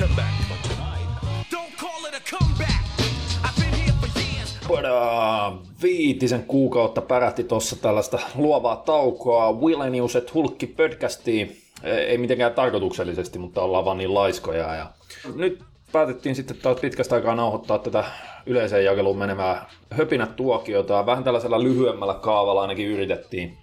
comeback. Don't call it a comeback. Viitisen kuukautta pärähti tuossa tällaista luovaa taukoa Willeniuset Hulkki podcastiin. Ei mitenkään tarkoituksellisesti, mutta ollaan vaan niin laiskoja. Ja nyt päätettiin sitten taas pitkästä aikaa nauhoittaa tätä yleiseen jakeluun menevää höpinät tuokiota. Vähän tällaisella lyhyemmällä kaavalla ainakin yritettiin.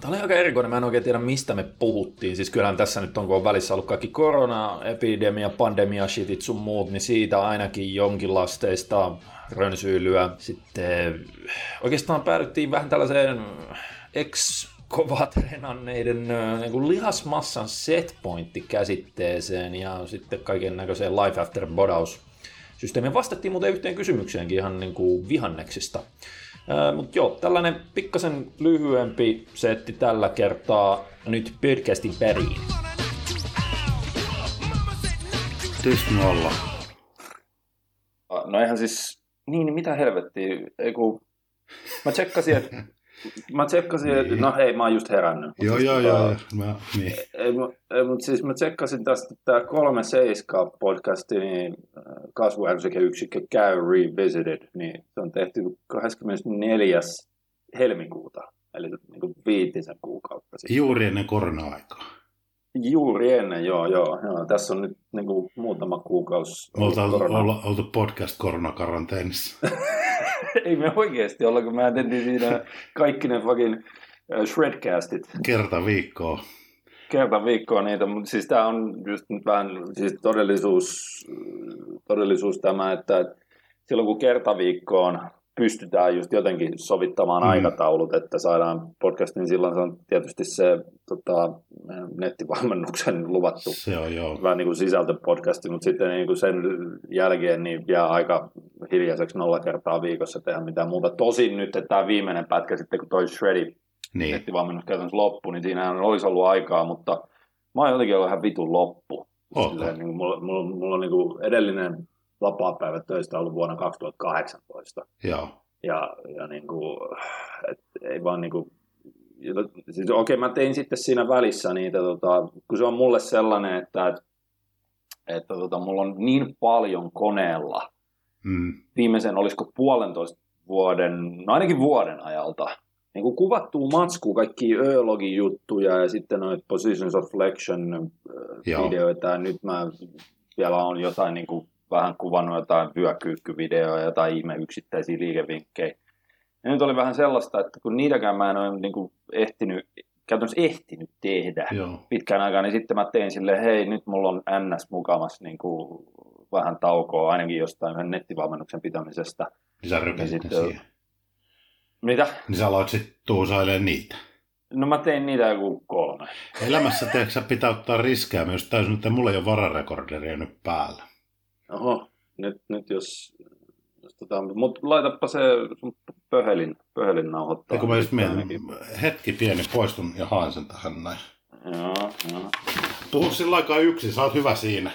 Tämä oli aika erikoinen, mä en oikein tiedä mistä me puhuttiin. Siis kyllähän tässä nyt on, kun on välissä ollut kaikki korona, epidemia, pandemia, shitit sun muut, niin siitä ainakin jonkinlaisteista rönsyilyä. Sitten oikeastaan päädyttiin vähän tällaiseen ex kovaa treenanneiden niin kuin lihasmassan setpointti-käsitteeseen ja sitten kaiken näköiseen life after bodaus systeemiin. Vastattiin muuten yhteen kysymykseenkin ihan niin kuin vihanneksista. Mutta joo, tällainen pikkasen lyhyempi setti tällä kertaa nyt podcastin päriin. Pystynyt olla. No eihän siis, niin, niin mitä helvettiä, ei kun, mä tsekkasin, että Mä tsekkasin, että no hei, mä oon just herännyt. Joo, joo, joo. Mä, niin. Ei, ei, mutta siis mä tsekkasin tästä tämä 37 podcasti, niin kasvuärsykeyksikkö käy Revisited, niin se on tehty 24. helmikuuta, eli niin kuin viitisen kuukautta sitten. Juuri ennen korona-aikaa. Juuri ennen, joo, joo. joo. Tässä on nyt niin kuin, muutama kuukausi. Me oltu podcast koronakaranteenissa. Ei me oikeasti olla, kun mä tehtiin siinä kaikki ne fucking shredcastit. Kerta viikkoa. Kerta viikkoa niitä, mutta siis tämä on just nyt vähän siis todellisuus, todellisuus tämä, että silloin kun kerta viikkoon pystytään just jotenkin sovittamaan mm. aikataulut, että saadaan podcast, niin silloin se on tietysti se tota, nettivalmennuksen luvattu se on, joo. vähän niin kuin sisältöpodcasti, mutta sitten niin kuin sen jälkeen niin jää aika hiljaiseksi nolla kertaa viikossa tehdä mitään muuta. Tosin nyt, että tämä viimeinen pätkä sitten, kun toi Shreddy niin. nettivalmennus käytännössä loppu, niin siinä olisi ollut aikaa, mutta mä oon jotenkin ollut ihan vitun loppu. Silleen, niin kuin mulla, mulla, mulla on niin kuin edellinen vapaa-päivät töistä ollut vuonna 2018. Joo. Ja, ja niin kuin, et ei vaan niin kuin, siis okei, okay, mä tein sitten siinä välissä niitä, tota, kun se on mulle sellainen, että, että, tota, mulla on niin paljon koneella, mm. viimeisen olisiko puolentoista vuoden, no ainakin vuoden ajalta, niin kuin kuvattuu matskua, kaikki öölogin juttuja ja sitten noita Positions of Flexion videoita, ja nyt mä vielä on jotain niin kuin vähän kuvannut jotain vyökyykkyvideoja, jotain ihme yksittäisiä liikevinkkejä. Ja nyt oli vähän sellaista, että kun niitäkään mä en ole niin kuin ehtinyt, käytännössä ehtinyt tehdä Joo. pitkään aikaa, niin sitten mä tein silleen, hei nyt mulla on NS mukamassa niin kuin vähän taukoa, ainakin jostain yhden nettivalmennuksen pitämisestä. Niin sä ja sitten, siihen. Mitä? Niin sä aloit sitten tuusailemaan niitä. No mä tein niitä joku kolme. Elämässä teeksä pitää ottaa riskejä myös täysin, että mulla ei ole vararekorderia nyt päällä. Oho, nyt, nyt jos, jos tota, mutta laitapa se sun pöhelin, pöhelin nauhoittaa. Eikö mä just mietin, hetki pieni poistun ja haen sen tähän näin. Joo, joo. Puhu sillä aikaa yksi, sä oot hyvä siinä.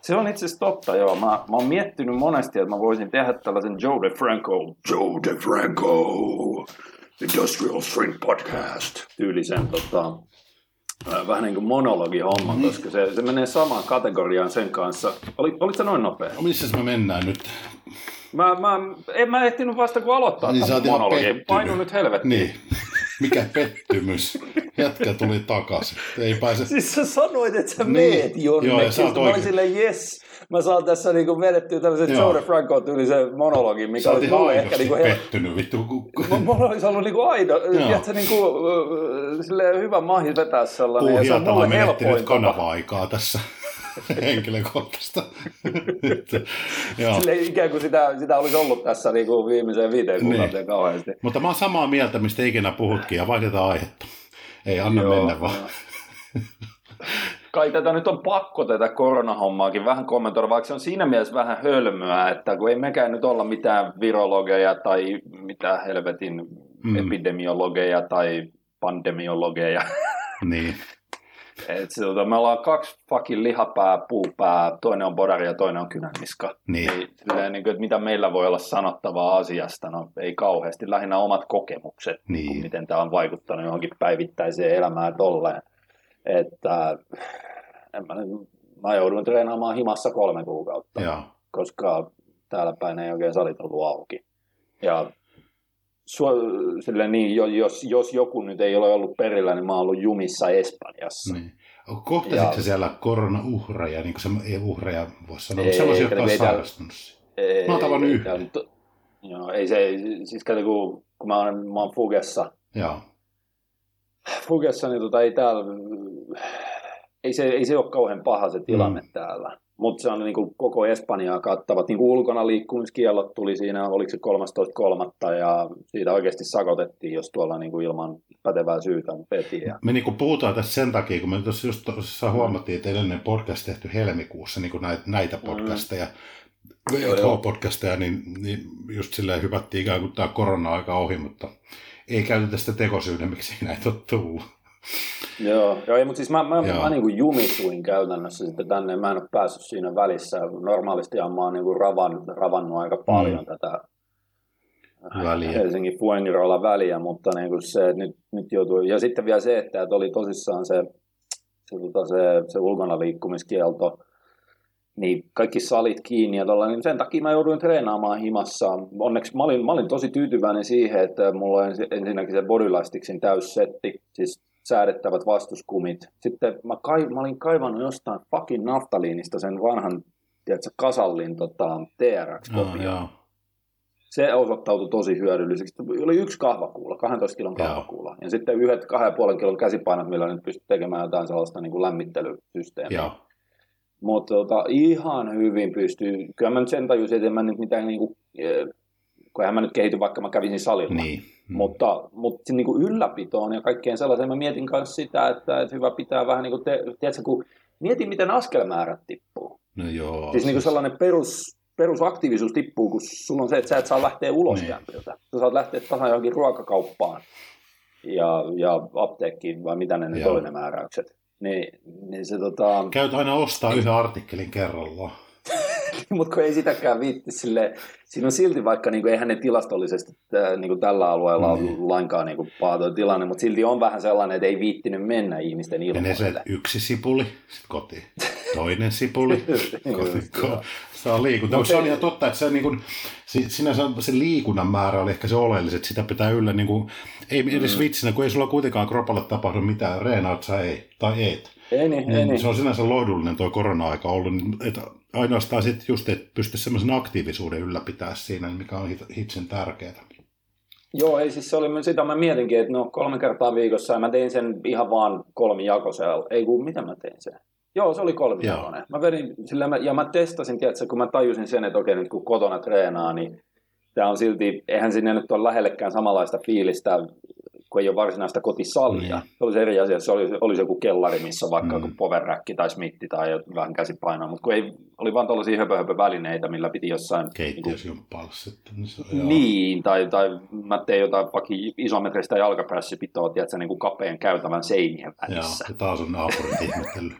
Se on itse asiassa totta, joo. Mä, mä oon miettinyt monesti, että mä voisin tehdä tällaisen Joe DeFranco, Joe DeFranco, Industrial Strength Podcast, tyylisen tota, vähän niin kuin monologihomma, mm. koska se, se menee samaan kategoriaan sen kanssa. Oli, olit se noin nopea? No missä me mennään nyt? Mä, mä, en mä ehtinyt vasta kun aloittaa niin, tämän monologin. Painu nyt helvettiin. Niin. Mikä pettymys. Jätkä tuli takaisin. Ei pääse... Siis sä sanoit, että sä niin. meet jonnekin. Joo, ja sä mä olin silleen, yes, mä saan tässä niinku vedettyä tällaisen Joe Franco tyylisen monologin, mikä mulle ehkä niinku... He... pettynyt, vittu. Mulla olisi ollut niinku aido, tiedätkö, niinku, silleen hyvä mahi vetää sellainen. Puh, ja se on mulle helpoin kanava-aikaa tässä henkilökohtaista. Sille ikään kuin sitä, sitä olisi ollut tässä niin kuin viimeiseen viiteen kuukauteen niin. kauheasti. Mutta mä oon samaa mieltä, mistä ikinä puhutkin, ja vaihdetaan aihetta. Ei anna Joo, mennä vaan. kai tätä nyt on pakko tätä koronahommaakin vähän kommentoida, vaikka se on siinä mielessä vähän hölmöä, että kun ei mekään nyt olla mitään virologeja tai mitä helvetin mm. epidemiologeja tai pandemiologeja. Niin. Et se, tota, me ollaan kaksi fucking lihapää, puupää, toinen on bodari ja toinen on kynänniska. Niin. niin, silleen, niin kuin, että mitä meillä voi olla sanottavaa asiasta, no ei kauheasti, lähinnä omat kokemukset, niin. miten tämä on vaikuttanut johonkin päivittäiseen elämään tolleen. Että en mä, mä jouduin treenaamaan himassa kolme kuukautta, Joo. koska täällä päin ei oikein salit ollut auki. Ja silleen niin, jo- jos, jos joku nyt ei ole ollut perillä, niin mä oon ollut jumissa Espanjassa. Niin. Kohtasitko Ja- siellä koronauhreja, niin kuin se, ei uhreja voi sanoa, Ei, mutta sellaisia, jotka on sairastunut. Ei, Mä oon tavannut yhden. Joo, ei se, siis kato, kun, kun mä oon, mä oon Fugessa, Joo. Fugessa, niin tota, ei täällä, ei se, ei se ole kauhean paha se tilanne mm. täällä. Mutta se on niin kuin koko Espanjaa kattavat. Niin kuin ulkona liikkumiskiellot tuli siinä, oliko se 13.3. ja siitä oikeasti sakotettiin, jos tuolla niin kuin ilman pätevää syytä veti. Ja... Me niin puhutaan tässä sen takia, kun me tuossa just tuossa huomattiin, että edellinen podcast tehty helmikuussa, niin kuin näitä, näitä podcasteja, Mm. Podcasteja, niin, niin just silleen hypättiin ikään kuin tämä korona-aika ohi, mutta ei käytetä sitä tekosyynä, miksi näitä on tullut. Joo, joo mutta siis mä, mä, Joo. mä niin kuin jumituin käytännössä sitten tänne, mä en ole päässyt siinä välissä. Normaalisti mä oon niin kuin ravan, ravannut aika paljon Mm. tätä Väliä. Helsingin Fuengirola väliä, mutta niin kuin se, että nyt, nyt joutuu, ja sitten vielä se, että, että oli tosissaan se, se, tota, se, se ulkona liikkumiskielto, niin kaikki salit kiinni ja tolla, niin sen takia mä jouduin treenaamaan himassa. Onneksi mä olin, mä olin tosi tyytyväinen siihen, että mulla on ensi- ensinnäkin se Bodylasticsin täyssetti, siis säädettävät vastuskumit. Sitten mä, kai, mä olin kaivannut jostain fucking naftaliinista sen vanhan, tiedätkö, kasallin tota, TRX-kopion joo. se osoittautui tosi hyödylliseksi. Oli yksi kahvakuula, 12 kilon Joo. kahvakuula. Ja sitten yhdet kahden puolen kilon käsipainot, millä nyt pystyy tekemään jotain sellaista niin kuin lämmittelysysteemiä. Joo. Mutta tota, ihan hyvin pystyy. Kyllä mä nyt sen tajusin, että en mä nyt mitään, niin kuin, kun eihän mä nyt kehity, vaikka mä kävisin salilla. Niin. Mutta, mutta se niin kuin ylläpitoon ja kaikkeen sellaiseen mä mietin myös sitä, että, että hyvä pitää vähän niin kuin, te, tiedätkö, kun mietin miten askelmäärät tippuu. No joo. Siis niin kuin sellainen perus, perusaktiivisuus tippuu, kun sulla on se, että sä et saa lähteä ulos Niin. kämpiltä. Sä saat lähteä tasan johonkin ruokakauppaan ja, ja apteekkiin, vai mitä ne ne määräykset. Niin, niin se tota, Käyt aina ostaa yhden artikkelin kerrallaan. mutta kun ei sitäkään viitti sille, siinä on silti vaikka niin kuin, eihän ne tilastollisesti tää, niin kuin tällä alueella ole Niin. lainkaan niin kuin, paha tilanne, mutta silti on vähän sellainen, että ei viittinyt mennä ihmisten Menee se ilmoille. yksi sipuli, sitten kotiin. Toinen sipuli, joo. Se on liikunta. Mutta se on ihan totta, että se, niin kuin, si- sinänsä se liikunnan määrä oli ehkä se oleelliset. Sitä pitää yllä, niin kuin, ei edes Mm. vitsinä, kun ei sulla kuitenkaan kropalle tapahdu mitään, reenaat sä ei, tai eet. Ei niin, ei Niin, niin. se on sinänsä lohdullinen tuo korona-aika ollut, niin että ainoastaan sitten just, että pystyisi semmoisen aktiivisuuden ylläpitää siinä, mikä on hit- hitsin tärkeää. Joo, ei siis se oli, sitä mä mietinkin, että no kolme kertaa viikossa ja mä tein sen ihan vaan kolmijakosella. Ei kun, mitä mä tein sen? Joo, se oli kolmijakoinen. Mä vedin, sillä mä, ja mä testasin, tiedätkö, kun mä tajusin sen, että okei, nyt kun kotona treenaa, niin tämä on silti, eihän sinne nyt ole lähellekään samanlaista fiilistä, kun ei ole varsinaista kotisalia. Niin. Se olisi eri asia, se oli, olisi joku kellari, missä on vaikka Mm. mm. powerrack tai smitti tai vähän käsipainoa, mutta kun ei, oli vaan tuollaisia höpö, höpö välineitä, millä piti jossain niinku sitten. Niin, se, joo. niin, tai, tai mä tein jotain vaikka isometristä jalkapressipitoa, tiedätkö, niin kuin kapean käytävän seinien Joo, välissä. ja taas on naapurit ihmetellyt.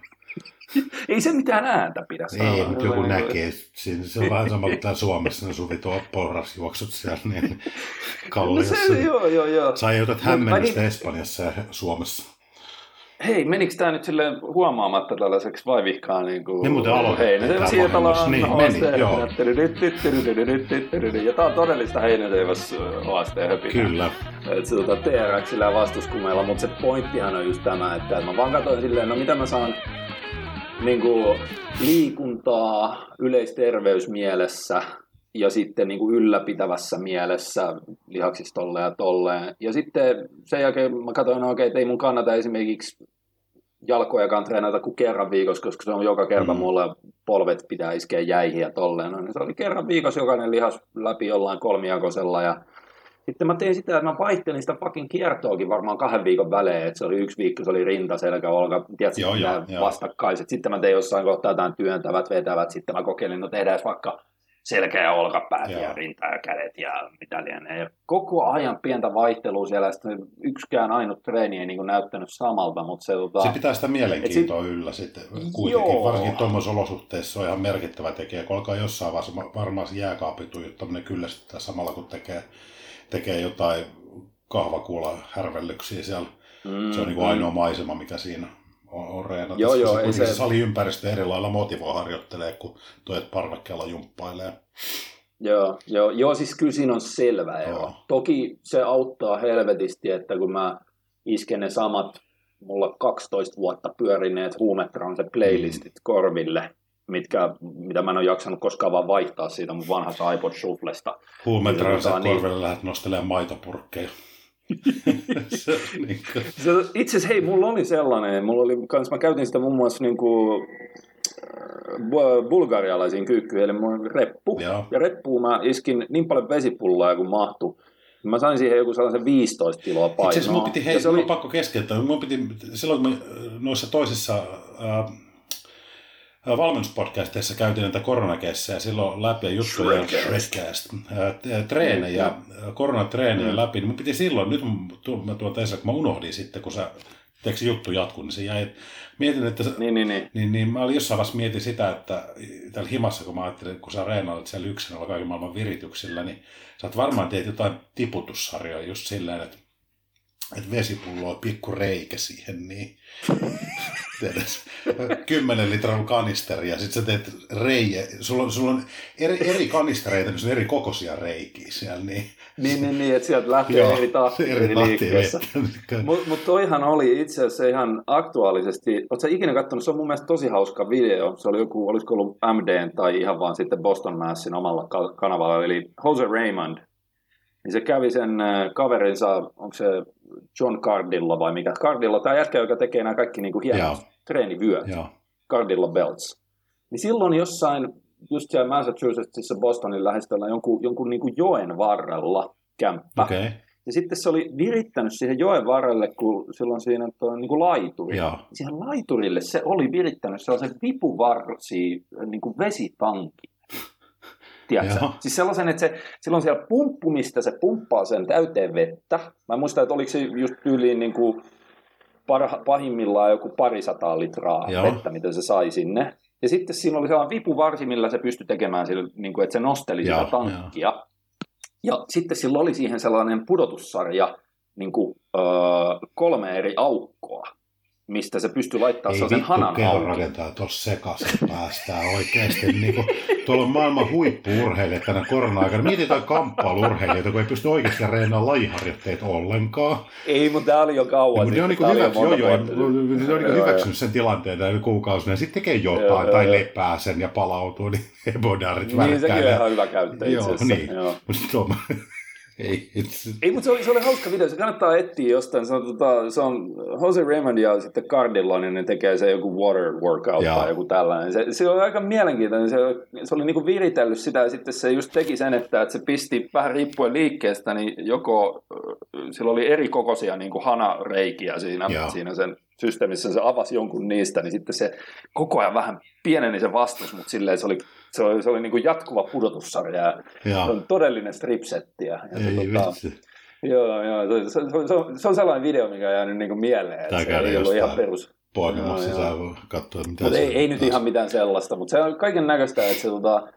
Ei se mitään ääntä pidä sanoa. Ei, mutta joku Sellainen- näkee. Siinä se on vähän sama kuin täällä Suomessa, ne Suvi tuo porrasjuoksut siellä niin No kalliossa. se, joo, joo, joo. Sä aiheutat hämmennystä mä Espanjassa ja Suomessa. Hei, menikö tämä nyt sille huomaamatta tällaiseksi vaivihkaan niin kuin... Ne muuten aloitettiin tää Hietalaan maailmassa. Niin, meni, joo. Ja tää on todellista Heinäseiväs OST höpinä. Kyllä. Et se tota TRXillä ja vastuskumeilla, mutta se pointtihan on just tämä, että mä vaan katsoin silleen, no mitä mä saan niin kuin liikuntaa yleisterveysmielessä ja sitten niin kuin ylläpitävässä mielessä lihaksista tolleen ja tolleen. Ja sitten sen jälkeen mä katsoin, no okei, että ei mun kannata esimerkiksi jalkojakaan treenata kuin kerran viikossa, koska se on joka kerta Mm. mulle polvet pitää iskeä jäihin ja tolleen. No, niin se oli kerran viikossa jokainen lihas läpi jollain kolmijakosella ja sitten mä tein sitä, että mä vaihtelin sitä fucking kiertoakin varmaan kahden viikon välein, että se oli yksi viikko, se oli rinta, selkä, olka, tiedätkö, Joo, joo, joo. vastakkaiset. Sitten mä tein jossain kohtaa jotain työntävät, vetävät, sitten mä kokeilin, no tehdään vaikka selkä ja olkapäät ja rinta ja kädet ja mitä lienee. Ja koko ajan pientä vaihtelua siellä, sitten yksikään ainut treeni ei niin näyttänyt samalta, mutta se tota... Se pitää sitä mielenkiintoa yllä sitten. Kuitenkin, Joo. varsinkin tuommoisissa olosuhteissa se on ihan merkittävä tekijä, kun alkaa jossain vaiheessa va- varmaan se jääkaappi tuijottaminen kyllästyttää samalla, kun tekee, tekee jotain kahvakuula härvellyksiä siellä. mm, Se on niin kuin ainoa maisema, mikä siinä on, on reenata. Joo, joo, se, se, se- saliympäristö eri lailla motivoi harjoittelee, kun tuet parvekkeella jumppailee. Joo, joo, joo, siis kyllä siinä on selvä ero. Joo. Toki se auttaa helvetisti, että kun mä isken ne samat, mulla 12 vuotta pyörineet huumetranse playlistit Mm. korville, mitkä, mitä mä en ole jaksanut koskaan vaan vaihtaa siitä mun vanhasta iPod Shufflesta. Huumetransa Niin, korville niin. lähdet nostelemaan maitopurkkeja. se, niin kuin, Se, itse asiassa, hei, mulla oli sellainen, mulla oli kans, mä käytin sitä muun muassa niinku, äh, bu- bulgarialaisiin kyykkyihin, eli oli reppu. Joo. Ja reppuun mä iskin niin paljon vesipulloa kuin mahtui. Mä sain siihen joku sellaisen 15 kiloa Itse painoa. asiassa mun piti, hei, Ja se oli... pakko keskeyttää. Mun piti, silloin kun me noissa toisissa ää, valmennuspodcasteissa käytiin näitä koronakessejä silloin läpi ja juttuja, Shredcast. Ää, t- treenejä, ää, koronatreenejä Mm. läpi, niin mun piti silloin, nyt mä tuon esille, kun mä unohdin sitten, kun sä teekö juttu jatkuu, niin se jäi, mietin, että niin, niin, niin. niin, niin mä olin jossain vaiheessa mietin sitä, että täällä himassa, kun mä ajattelin, kun sä reenailet siellä yksin olla kaiken maailman virityksillä, niin sä oot varmaan teet jotain tiputussarjoja just silleen, että, että vesipullo on pikku reikä siihen, niin tiedät, 10 litran kanisteri ja sitten sä teet reijä, sulla on, sulla on eri, eri kanistereita, niin on eri kokoisia reikiä siellä, niin Niin, niin, niin, että sieltä lähtee eri tahtiin eri tahtiin liikkeessä. Mutta mut toihan oli itse asiassa ihan aktuaalisesti, ootko sä ikinä katsonut, se on mun mielestä tosi hauska video, se oli joku, olisiko ollut MDn tai ihan vaan sitten Boston Massin omalla ka- kanavalla, eli Jose Raymond, niin se kävi sen äh, kaverinsa, onko se John Cardillo vai mikä, Cardillo, tämä jätkä, joka tekee nämä kaikki niinku Joo. hienot treenivyöt, Joo, Cardillo Belts. Niin silloin jossain, just siellä Massachusettsissa Bostonin lähestöllä jonkun, jonkun niinku joen varrella kämppä. okay. Ja sitten se oli virittänyt siihen joen varrelle, kun silloin siinä tuo niin kuin laituri. joo, Siihen laiturille se oli virittänyt sellaisen vipuvarsi niin kuin vesitankin. Tiedätkö? Siis sellaisen, että se, silloin siellä pumppu, mistä se pumppaa sen täyteen vettä. Mä en muista, että oliko se just tyyliin niin kuin parha, pahimmillaan joku parisataa litraa Joo. vettä, mitä se sai sinne. Ja sitten siinä oli sellainen vipuvarsi, millä se pystyi tekemään sillä, niin kuin, että se nosteli Joo, sitä tankkia. Ja sitten sillä oli siihen sellainen pudotussarja, niin kuin, öö, kolme eri aukkoa, mistä se pystyi laittamaan Ei vittu hanan keho auki. rakentaa tuossa sekaisin päästään oikeasti. Niin kuin, tuolla on maailman huippu-urheilijat tänä korona-aikana. Mietitään kamppailu-urheilijoita, kun ei pysty oikeasti reenaamaan lajiharjoitteita ollenkaan. Ei, mutta tämä oli jo kauan. Mutta ne on, niin hyväksy, jo joo, joo, ne on niin Joo, hyväksynyt sen tilanteen tai kuukausina ja sitten tekee jotain Joo, joo, tai joo. lepää sen ja palautuu, niin ebodarit joo. Niin, sekin on ihan hyvä käyttö itse Joo, asiassa. niin. Joo. Ei, Ei, mutta se oli, se oli hauska video. Se kannattaa etsiä jostain. Se on, tota, se on Jose Raymond ja sitten Cardillo, niin ne tekee se joku water workout Joo. tai joku tällainen. Se, se oli aika mielenkiintoinen. Se, se oli niinku viritellyt sitä ja sitten se just teki sen, että, että se pisti vähän riippuen liikkeestä, niin joko äh, sillä oli eri kokoisia niinku hanareikiä siinä, siinä sen systeemissä. Se avasi jonkun niistä, niin sitten se koko ajan vähän pieneni se vastus, mutta silleen se oli, se oli, se oli niinku jatkuva pudotussarja. ja Se on todellinen stripsetti. Ja, ja se, ei tota, vitsi. Joo, joo. Se, se, se, on, se on sellainen video, mikä on jäänyt niinku mieleen. Että Tää se ei ollut ihan perus. Poimimassa voi katsoa, mitä Mutta se ei, ei nyt ihan mitään sellaista, mutta se on kaiken näköistä, että se tota,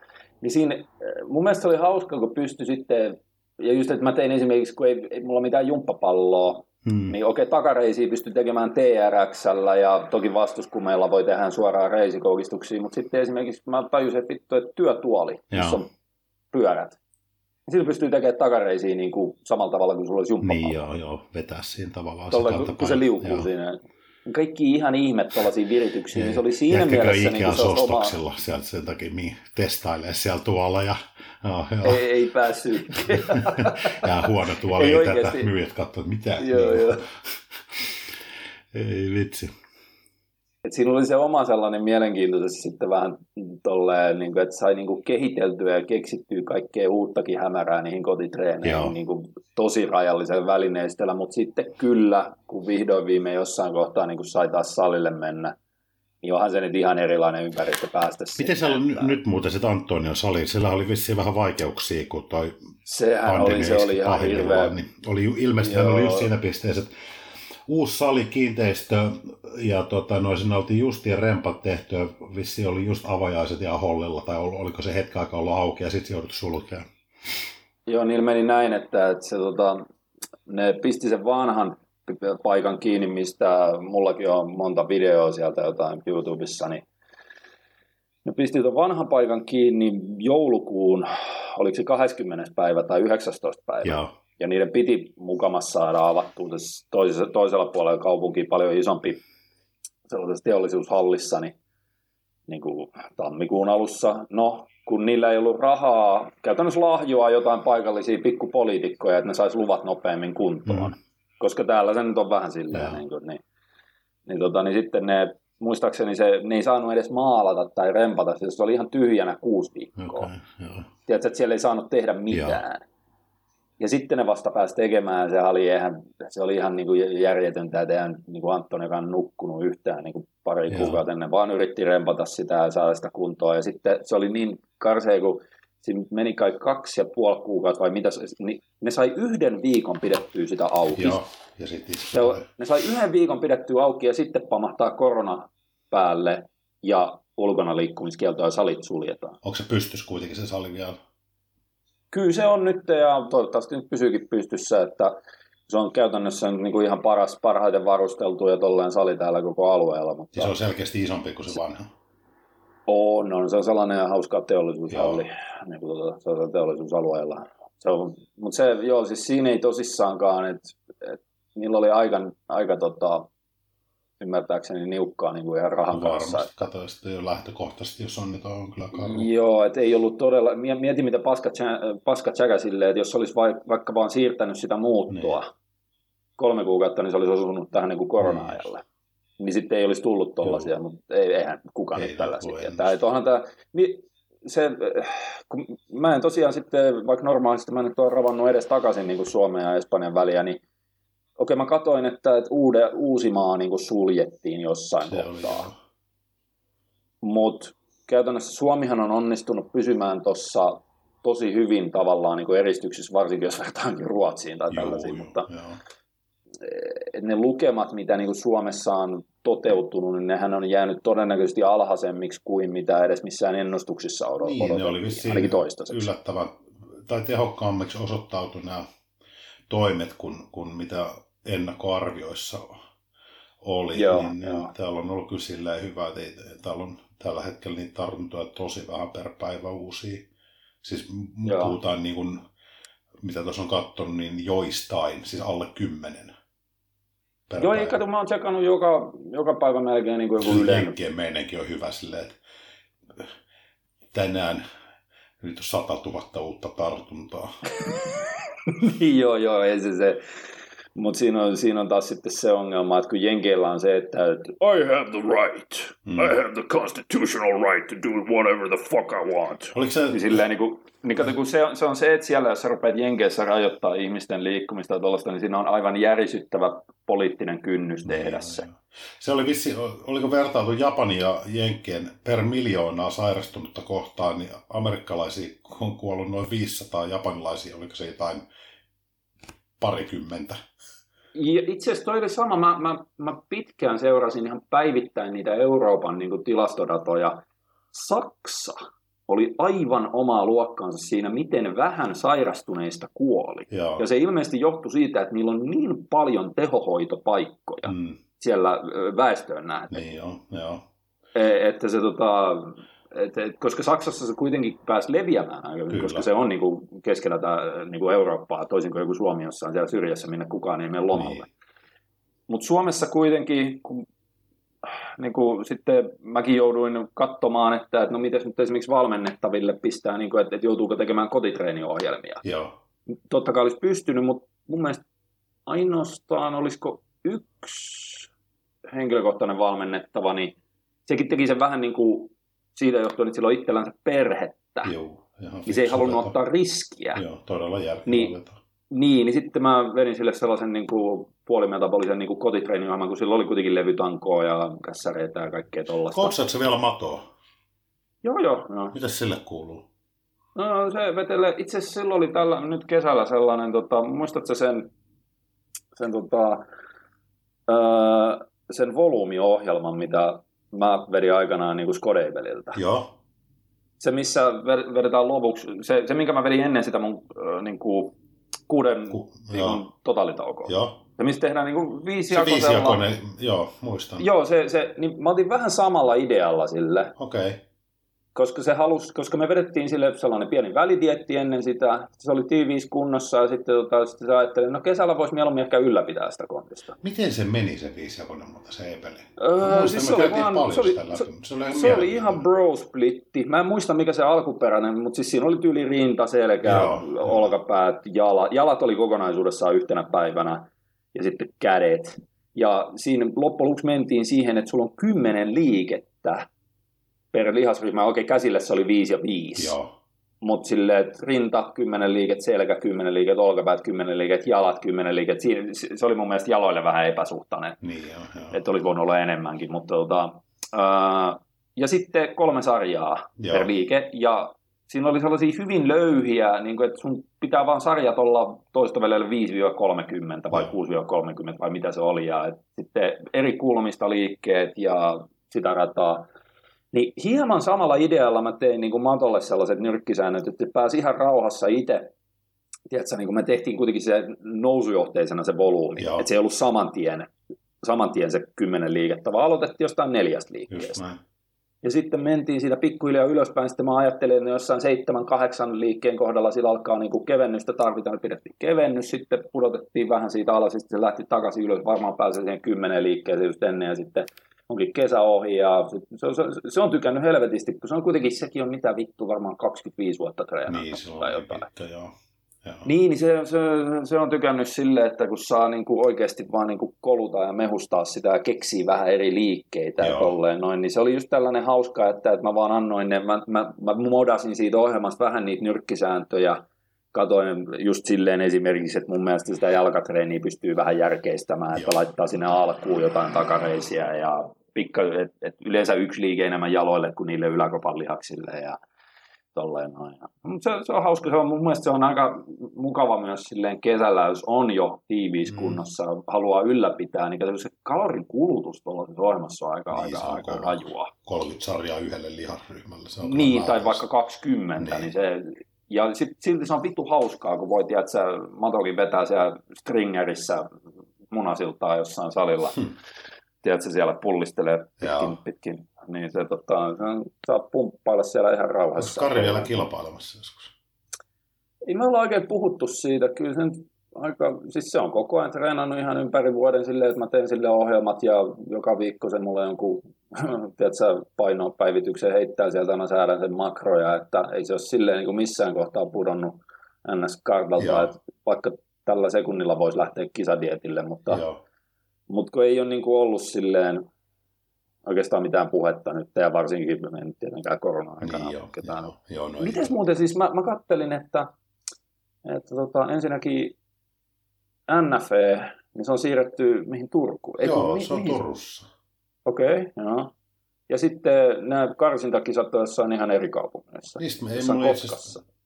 niin siinä, mun mielestä se oli hauska, kun pystyi sitten, ja just, että mä tein esimerkiksi, kun ei, ei mulla mitään jumppapalloa, Hmm. niin okei, takareisiä pystyi tekemään TRXllä, ja toki vastuskumeilla voi tehdä suoraan reisikoukistuksia, mutta sitten esimerkiksi mä tajusin, että vittu, että työtuoli, missä Joo. on pyörät, sillä pystyy tekemään takareisiä niin kuin samalla tavalla kuin sulla olisi jumppapallo. Niin joo, joo, vetää siinä tavallaan. Tuolla, se kun, kun se liukuu Joo. siinä. Kaikki ihan ihme tuollaisia virityksiä, niin se oli siinä Jätkäkö mielessä niin kuin se olisi oma... ostoksilla sieltä sen takia niin testailee siellä tuolla ja, joo, joo. Ei, ei päässyt. ja huono Ei tuoli tätä oikeesti. myyjät katsoo, että mitä. joo, niin. joo. Ei vitsi. Et siinä oli se oma sellainen mielenkiintoisesti sitten vähän tolleen, niin kuin, että sai niin kuin kehiteltyä ja keksittyä kaikkea uuttakin hämärää niihin kotitreeneihin niin kuin tosi rajallisella välineistöllä, mutta sitten kyllä, kun vihdoin viimein jossain kohtaa niin kuin sai taas salille mennä, niin onhan se nyt ihan erilainen ympäristö päästä Miten sinne, siellä on että nyt, muuten sit Antonion sali? Siellä oli vissiin vähän vaikeuksia, kun toi Sehän oli, se oli ihan hirveä. niin oli, ilmeisesti hän Joo. oli just siinä pisteessä, että uusi sali, kiinteistö ja tota, no, sinne oltiin justiin rempat tehty ja vissiin oli just avajaiset ja hollilla tai ol- oliko se hetki aikaa ollut auki ja sitten se joudut sulkemaan. Joo, niillä meni näin, että, että se, tota, ne pisti sen vanhan paikan kiinni, mistä mullakin on monta videoa sieltä jotain YouTubessa, niin ne pisti tuon vanhan paikan kiinni joulukuun, oliko se 20. päivä tai 19. päivä. Joo. Ja niiden piti mukamassa saada avattua toisella, toisella puolella kaupunki paljon isompi sellaisessa teollisuushallissa, niin, niin kuin tammikuun alussa. No, kun niillä ei ollut rahaa, käytännössä lahjoa jotain paikallisia pikkupoliitikkoja, että ne saisi luvat nopeammin kuntoon. Mm. Koska täällä se nyt on vähän silleen, Joo. niin, kuin, niin, niin, tota, niin sitten ne, muistaakseni se, ne ei saanut edes maalata tai rempata, se oli ihan tyhjänä kuusi viikkoa. Okei, joo. Tiedätkö, että siellä ei saanut tehdä mitään. Ja sitten ne vasta pääsi tekemään, se oli ihan, se oli ihan niin kuin järjetöntä, että eihän niin kuin Antoni joka on nukkunut yhtään niin kuin pari Joo. kuukautta ennen, vaan yritti rempata sitä ja saada sitä kuntoon. Ja sitten se oli niin karsea, kun siinä meni kai kaksi ja puoli kuukautta vai mitä, niin ne sai yhden viikon pidettyä sitä auki. Joo, ja sitten Se, ne sai yhden viikon pidettyä auki ja sitten pamahtaa korona päälle ja ulkona liikkumiskielto ja salit suljetaan. onko se pystys kuitenkin se sali vielä? Kyllä se on nyt ja toivottavasti nyt pysyykin pystyssä, että se on käytännössä niin kuin ihan paras, parhaiten varusteltu ja tolleen sali täällä koko alueella, mutta Ja se on selkeästi isompi kuin se vanha. on, on, se on sellainen hauska teollisuushalli niin kuin tuota, on teollisuusalueella. Se on, mutta se, joo, siis siinä ei tosissaankaan, että et, niillä oli aika, aika tota, ymmärtääkseni niukkaa niin kuin ihan rahan kanssa. Varmasti. Sitten jo lähtökohtaisesti, jos on, niin on kyllä karu. Joo, että ei ollut todella, mie- mieti mitä paska, paska tsäkä silleen, että jos olisi vai, vaikka vaan siirtänyt sitä muuttoa Niin. kolme kuukautta, niin se olisi osunut tähän niin kuin korona-ajalle. Niin sitten ei olisi tullut tollaisia, Joo. mutta ei, eihän kukaan Ei nyt tällaisia. tietää. Että onhan tämä, mi- se, kun mä en tosiaan sitten, vaikka normaalisti mä en nyt ole ravannut edes takaisin niin kuin Suomen ja Espanjan väliä, niin okei mä katoin, että, että uude, Uusimaa niin kuin suljettiin jossain Se kohtaa. Mutta käytännössä Suomihan on onnistunut pysymään tuossa tosi hyvin tavallaan niin kuin eristyksissä, varsinkin jos vertaankin Ruotsiin tai tällaisiin, mutta joo. et ne lukemat, mitä niin kuin Suomessa on toteutunut, niin nehän on jäänyt todennäköisesti alhaisemmiksi kuin mitä edes missään ennustuksissa odot- Niin, ne oli vissiin ainakin toistaiseksi. yllättävän, tai tehokkaammiksi osoittautui nämä toimet kuin, kuin mitä ennakkoarvioissa oli. Joo, niin, niin joo. Täällä on ollut kyllä silleen hyvä, että ei, täällä on tällä hetkellä niitä tartuntoja tosi vähän per päivä uusia. Siis Joo. puhutaan niin kuin, mitä tuossa on katsonut, niin joistain, siis alle kymmenen. Per Joo, ei kato, mä oon tsekannut joka, joka päivä melkein niin kuin joku yleinen. Meininki on hyvä silleen, että tänään nyt on 100 000 uutta tartuntaa. joo, joo, ei se se. Mutta siinä on, siinä on taas sitten se ongelma, että kun Jenkeillä on se, että I have the right, Mm. I have the constitutional right to do whatever the fuck I want. Oliko se, Niin silleen, niin kuin, niin kato, kun se, on, se on se, että siellä jos sä rupeat Jenkeissä rajoittaa ihmisten liikkumista ja tuollaista, niin siinä on aivan järisyttävä poliittinen kynnys tehdä se. se oli vissi, oliko vertailtu Japanin ja Jenkkien per miljoonaa sairastunutta kohtaan, niin amerikkalaisia on kuollut noin 500, japanilaisia oliko se jotain parikymmentä. Ja itse asiassa toi oli sama, mä, mä, mä pitkään seurasin ihan päivittäin niitä Euroopan niin kuin tilastodatoja. Saksa oli aivan omaa luokkaansa siinä, miten vähän sairastuneista kuoli. Joo. Ja se ilmeisesti johtui siitä, että niillä on niin paljon tehohoitopaikkoja Mm, siellä väestöön nähden. niin joo, joo. E- että se tota, et, et, koska Saksassa se kuitenkin pääsi leviämään aika hyvin, Kyllä. koska se on niin kuin keskellä tää, niin kuin Eurooppaa, toisin kuin joku Suomi, jossa on siellä syrjässä, minne kukaan ei mene lomalle. Niin. Mutta Suomessa kuitenkin, kun, niin kuin, sitten mäkin jouduin katsomaan, että, että no miten nyt esimerkiksi valmennettaville pistää, niin kuin, että, että joutuuko tekemään kotitreenioohjelmia. Joo. Totta kai olisi pystynyt, mutta mun mielestä ainoastaan olisiko yksi henkilökohtainen valmennettava, niin sekin teki sen vähän niin kuin siitä johtuen, että sillä on itsellänsä perhettä, Joo. Ihan niin se ei halunnut veto. ottaa riskiä. Joo, todella järkevä Niin. veto. Niin, niin sitten mä vedin sille sellaisen niin kuin puolimetabolisen niin kotitreeniohjelman, kun sillä oli kuitenkin levytankoa ja kässäreitä ja kaikkea tollaista. Koutsaatko se vielä matoa? Joo, joo, joo. Mitäs sille kuuluu? No, se vetelee, itse asiassa silloin oli tällä, nyt kesällä sellainen, tota, muistatko sen, sen, tota, öö, sen volyymiohjelman, mitä mä vedin aikanaan niin Skodeibeliltä. Joo. Se, missä vedetään lopuksi, se, se minkä mä vedin ennen sitä mun öö, niin kuin kuuden Ku- viikon joo. totalitaukoa. Joo. Ja missä tehdään niin kuin Se viisijakoisella. viisijakoinen, joo, muistan. Joo, se, se, niin mä otin vähän samalla idealla sille, Okei. Okay. Koska, se halus, koska me vedettiin sille sellainen pieni välidietti ennen sitä, se oli tiiviis kunnossa ja sitten, tota, sitten se ajatteli, no kesällä voisi mieluummin ehkä ylläpitää sitä kondista. Miten se meni se viisijakoinen, mutta se ei peli? Öö, siis se oli, vaan, se, oli, läpi, se, se oli se oli ihan bro splitti. Mä en muista mikä se alkuperäinen, mutta siis siinä oli tyyli rinta, selkä, Joo, olkapäät, jala. jalat oli kokonaisuudessaan yhtenä päivänä ja sitten kädet. Ja siinä loppujen mentiin siihen, että sulla on kymmenen liikettä per lihasryhmä. Okei, käsillä se oli viisi ja viisi. Joo. Mutta silleen, että rinta, kymmenen liiket, selkä, kymmenen liiket, olkapäät, kymmenen liiket, jalat, kymmenen liiket. Siinä, se oli mun mielestä jaloille vähän epäsuhtainen Niin joo, joo. että olisi voinut olla enemmänkin, mutta tota, ää, ja sitten kolme sarjaa Joo. per liike, ja siinä oli sellaisia hyvin löyhiä, niin kuin, että sun pitää vaan sarjat olla toista välillä 5-30 vai Joo. 6-30 vai mitä se oli, ja et sitten eri kulmista liikkeet ja sitä rataa. Niin hieman samalla idealla mä tein niin kuin Matolle sellaiset nyrkkisäännöt, että pääsi ihan rauhassa itse. Tiedätkö, niin kuin me tehtiin kuitenkin se nousujohteisena se volyymi, että se ei ollut saman tien, saman tien se kymmenen liikettä, vaan aloitettiin jostain neljästä liikkeestä. Ja sitten mentiin siitä pikkuhiljaa ylöspäin, sitten mä ajattelin, että jossain seitsemän, kahdeksan liikkeen kohdalla sillä alkaa niin kuin kevennystä. Tarvitaan, pidettiin kevennys, sitten pudotettiin vähän siitä alas, sitten se lähti takaisin ylös, varmaan pääsee siihen kymmenen liikkeeseen just ennen, ja sitten onkin kesä ohi, ja se, se, se, on tykännyt helvetisti, kun se on kuitenkin, sekin on mitä vittu, varmaan 25 vuotta treenannut Niin, se on tai jotain. pitkä, joo. joo. Niin, niin se, se, se on tykännyt sille, että kun saa niin kuin oikeasti vaan niin kuin koluta ja mehustaa sitä ja keksii vähän eri liikkeitä ja Joo. tolleen noin, niin se oli just tällainen hauska, että, että mä vaan annoin ne, mä, mä, mä modasin siitä ohjelmasta vähän niitä nyrkkisääntöjä, katoin just silleen esimerkiksi, että mun mielestä sitä jalkatreeniä pystyy vähän järkeistämään, että Joo. laittaa sinne alkuun jotain takareisiä ja pikka, et, et yleensä yksi liike enemmän jaloille kuin niille yläkopan lihaksille ja tolleen noin. Mut Se, se, on hauska, se on, mun mielestä se on aika mukava myös silleen kesällä, jos on jo tiiviis Mm. kunnossa, haluaa ylläpitää, niin se kalorin kulutus tuollaisessa ohjelmassa on aika, Niin, aika, aika rajua. 30 sarjaa yhdelle lihasryhmälle. Se on Niin, tai vaikka 20, niin, Niin. se, ja sit, silti se on vittu hauskaa, kun voi tiedät, sä Matokin vetää siellä stringerissä munasiltaa jossain salilla. Hmm. Tiedätkö, siellä pullistelee pitkin, Joo. pitkin. Niin se, tota, se on- saa pumppailla siellä ihan Onko rauhassa. Kari vielä kilpailemassa joskus? Ei me olla oikein puhuttu siitä. Kyllä se, nyt aika, siis se on koko ajan treenannut ihan ympäri vuoden silleen, että mä teen sille ohjelmat ja joka viikko se mulle jonkun tiedätkö, painopäivityksen heittää sieltä, mä säädän sen makroja, että ei se ole silleen niin kuin missään kohtaa pudonnut NS-kartalta, Joo. että vaikka tällä sekunnilla voisi lähteä kisadietille, mutta, Joo. Mutta kun ei ole niin kuin ollut silleen oikeastaan mitään puhetta nyt, ja varsinkin me nyt tietenkään korona-aikana Niin joo, ketään joo, joo, no Mites ei. muuten, siis mä, mä kattelin, että, että tota, ensinnäkin NFE, niin se on siirretty mihin Turkuun? Ei, kun Joo, mi- se on mihin Turussa. Okei, okay, joo. Ja sitten nämä karsintakisat on jossain ihan eri kaupungeissa. Niistä me ei mulla.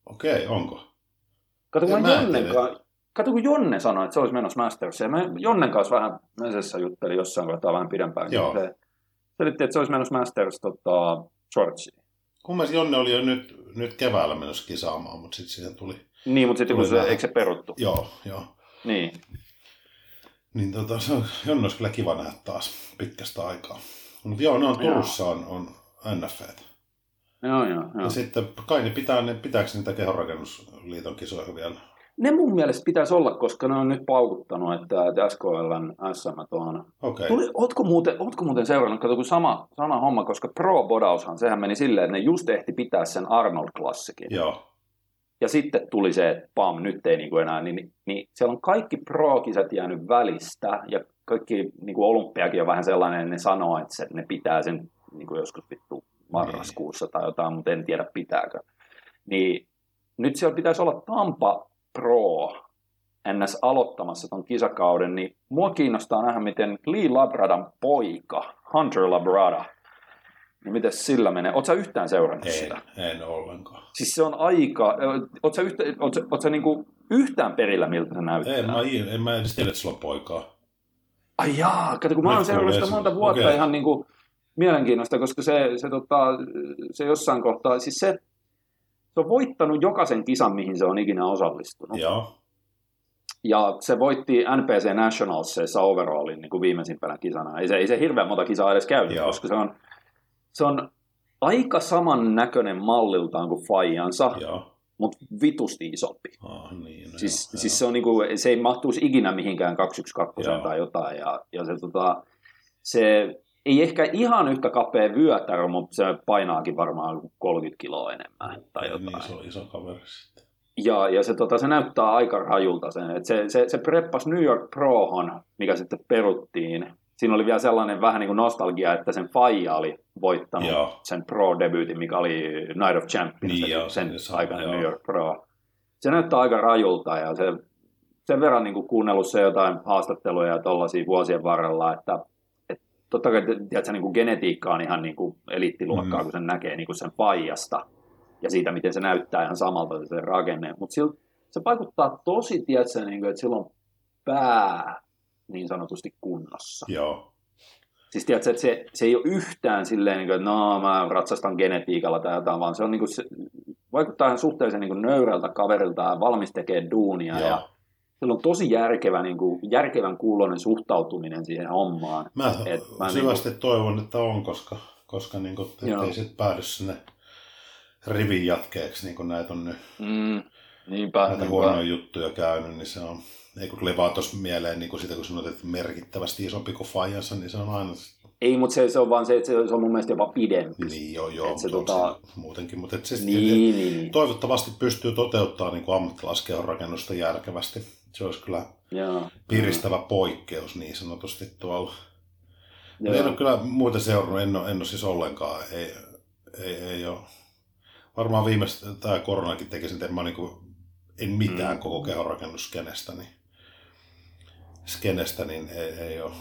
Okei, onko? Kato, kun En mä tiedä. kanssa, kato, kun Jonne sanoi, että se olisi menossa Mastersiin. Mä Jonnen kanssa vähän mesessä juttelin jossain kohtaa vähän pidempään. Joo. Se selitti, että se olisi menossa Masters tota, Georgiin. Kun mielestä Jonne oli jo nyt, nyt keväällä menossa kisaamaan, mutta sitten siihen tuli... Niin, mutta sitten kun se, eikö se peruttu? Joo, joo. Niin. Niin tota, se on, Jonne olisi kyllä kiva nähdä taas pitkästä aikaa. Mutta joo, ne on Joo. Turussa on, on NFT. Joo, joo, joo. Ja sitten kai ne pitää, ne, pitääkö niitä kehonrakennusliiton kisoja vielä? Ne mun mielestä pitäisi olla, koska ne on nyt paukuttanut, että, että SKLn SM on. Okei. Tuli, ootko, muuten, ootko muuten seurannut, kato kun sama, sama homma, koska Pro-bodaushan, sehän meni silleen, että ne just ehti pitää sen Arnold-klassikin. Joo. Ja sitten tuli se, että pam, nyt ei niin kuin enää, niin, niin, niin siellä on kaikki pro-kisat jäänyt välistä, ja kaikki niin kuin olympiakin on vähän sellainen, että ne sanoo, että se, ne pitää sen niin kuin joskus vittu marraskuussa tai jotain, mutta en tiedä pitääkö. Niin nyt siellä pitäisi olla Tampa Pro NS aloittamassa ton kisakauden, niin mua kiinnostaa nähdä, miten Lee Labradan poika, Hunter Labrada, niin miten sillä menee. Oletko yhtään seurannut En, sitä? en ollenkaan. Siis se on aika, sä, yhtä, oot sä, oot sä niinku yhtään perillä, miltä se näyttää? En mä, en mä edes tiedä, että sulla on poikaa. Ai jaa, kato, kun mä oon seurannut sitä monta vuotta Okei. ihan niinku mielenkiinnosta, koska se, se, tota, se jossain kohtaa, siis se, se on voittanut jokaisen kisan, mihin se on ikinä osallistunut. Joo. Ja se voitti NPC Nationalsissa overallin niin kuin viimeisimpänä kisana. Ei se, ei se hirveän monta kisaa edes käynyt, Joo. koska se on, se on aika samannäköinen malliltaan kuin Fajansa, Joo. mutta vitusti isompi. Ah, niin, no Siis, joo, siis se, on niinku, se ei mahtuisi ikinä mihinkään 212 Joo. tai jotain. Ja, ja se, tota, se ei ehkä ihan yhtä kapea vyötärö, mutta se painaakin varmaan 30 kiloa enemmän tai jotain. Niin, se on iso kaveri sitten. Ja, ja se, tota, se näyttää aika rajulta sen. Et se, se, se preppas New York Prohon, mikä sitten peruttiin. Siinä oli vielä sellainen vähän niin kuin nostalgia, että sen faija oli voittanut Joo. sen Pro-debyytin, mikä oli Night of Champions, Niin, joo, sen se- aikainen. New York Pro. Se näyttää aika rajulta ja se, sen verran niin kuin kuunnellut se jotain haastatteluja ja tollaisia vuosien varrella, että et totta kai tiedätkö, niin kuin genetiikka on ihan niin kuin eliittiluokkaa, Mm. kun sen näkee niin kuin sen faijasta ja siitä, miten se näyttää ihan samalta se rakenne. Mutta se vaikuttaa tosi, tiedätkö, niin kuin, että sillä on pää niin sanotusti kunnossa. Joo. Siis tiedätkö, että se, se ei ole yhtään silleen, niin kuin, että no mä ratsastan genetiikalla tai jotain, vaan se on niin kuin, se, vaikuttaa ihan suhteellisen niin kuin nöyrältä kaverilta ja valmis tekee duunia. Joo. Ja sillä on tosi järkevä, niin kuin, järkevän kuulonen suhtautuminen siihen hommaan. Mä, Et mä syvästi toivon, että on, koska, koska niin kuin, Joo. ettei sit päädy sinne rivin jatkeeksi, niin kuin näitä on nyt Mm, niinpä. näitä niinpä. huonoja juttuja käynyt, niin se on, ei kun levaa tuossa mieleen niin kuin sitä, kun sanoit, että merkittävästi isompi kuin Fajansa, niin se on aina Ei, mutta se, se on vaan se, että se, on mun mielestä jopa pidempi. niin joo, joo, Et se tota- se muutenkin, mutta et se, Niin, niin, niin. toivottavasti pystyy toteuttamaan niin kuin ammattilaiskehon rakennusta järkevästi. Se olisi kyllä Joo. piristävä poikkeus niin sanotusti tuolla. Joo. En ole kyllä muuten seurannut, en ole, en ole siis ollenkaan. Ei, ei, ei ole. Varmaan viimeistä, tämä koronakin teki sen, että mä niinku, en mitään Mm. koko kehonrakennusskenestä, niin, skenestä, niin ei, ei ole.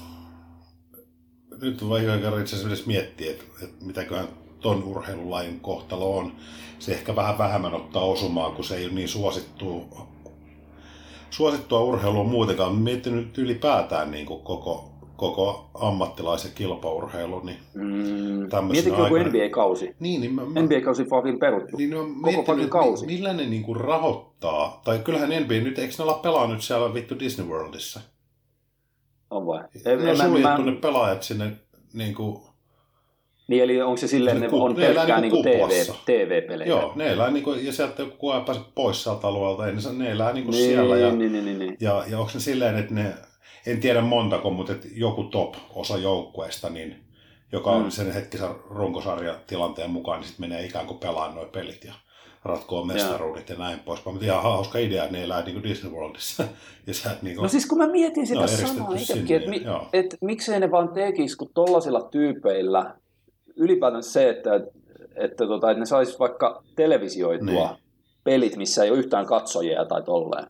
Nyt on vaikka itse asiassa miettiä, että, että mitäköhän ton urheilulajin kohtalo on. Se ehkä vähän vähemmän ottaa osumaan, kun se ei ole niin suosittua, suosittua urheilua muutenkaan. Miettinyt ylipäätään niin kuin koko, koko ammattilaisen kilpaurheilu. Niin, Mm. Mietitkö joku NBA-kausi? niin, niin mä, mä, NBA-kausi vielä peruttu. niin oon Koko että kausi. mi- millä ne niinku rahoittaa. Tai kyllähän NBA nyt, eikö ne olla pelannut siellä vittu Disney Worldissa? On vai? Ne on suljettu mä- ne pelaajat sinne niinku, Niin, eli onko se silleen, ne on ne elää pelkkää niinku niinku TV. TV-pelejä? joo, ne elää niinku, ja sieltä joku ei pääse pois sieltä alueelta, ei ne, ne elää niinku niin, siellä. Ja, niin, niin, niin, niin. ja, ja onko ne silleen, että ne, en tiedä montako, mutta et joku top-osa joukkueesta, niin, joka on Mm. sen hetkisen runkosarjatilanteen mukaan, niin sitten menee ikään kuin pelaamaan nuo pelit ja ratkoo mestaruudet ja näin pois. Mutta ihan hauska idea, että ne elää niin kuin Disney Worldissa. ja sä et niin kuin, No siis kun mä mietin sitä Ne on samaa itsekin, että mi, et, miksei ne vaan tekisi, kun tollasilla tyypeillä ylipäätään se, että, että, tota, että ne sais vaikka televisioitua Niin. pelit, missä ei ole yhtään katsojia tai tolleen.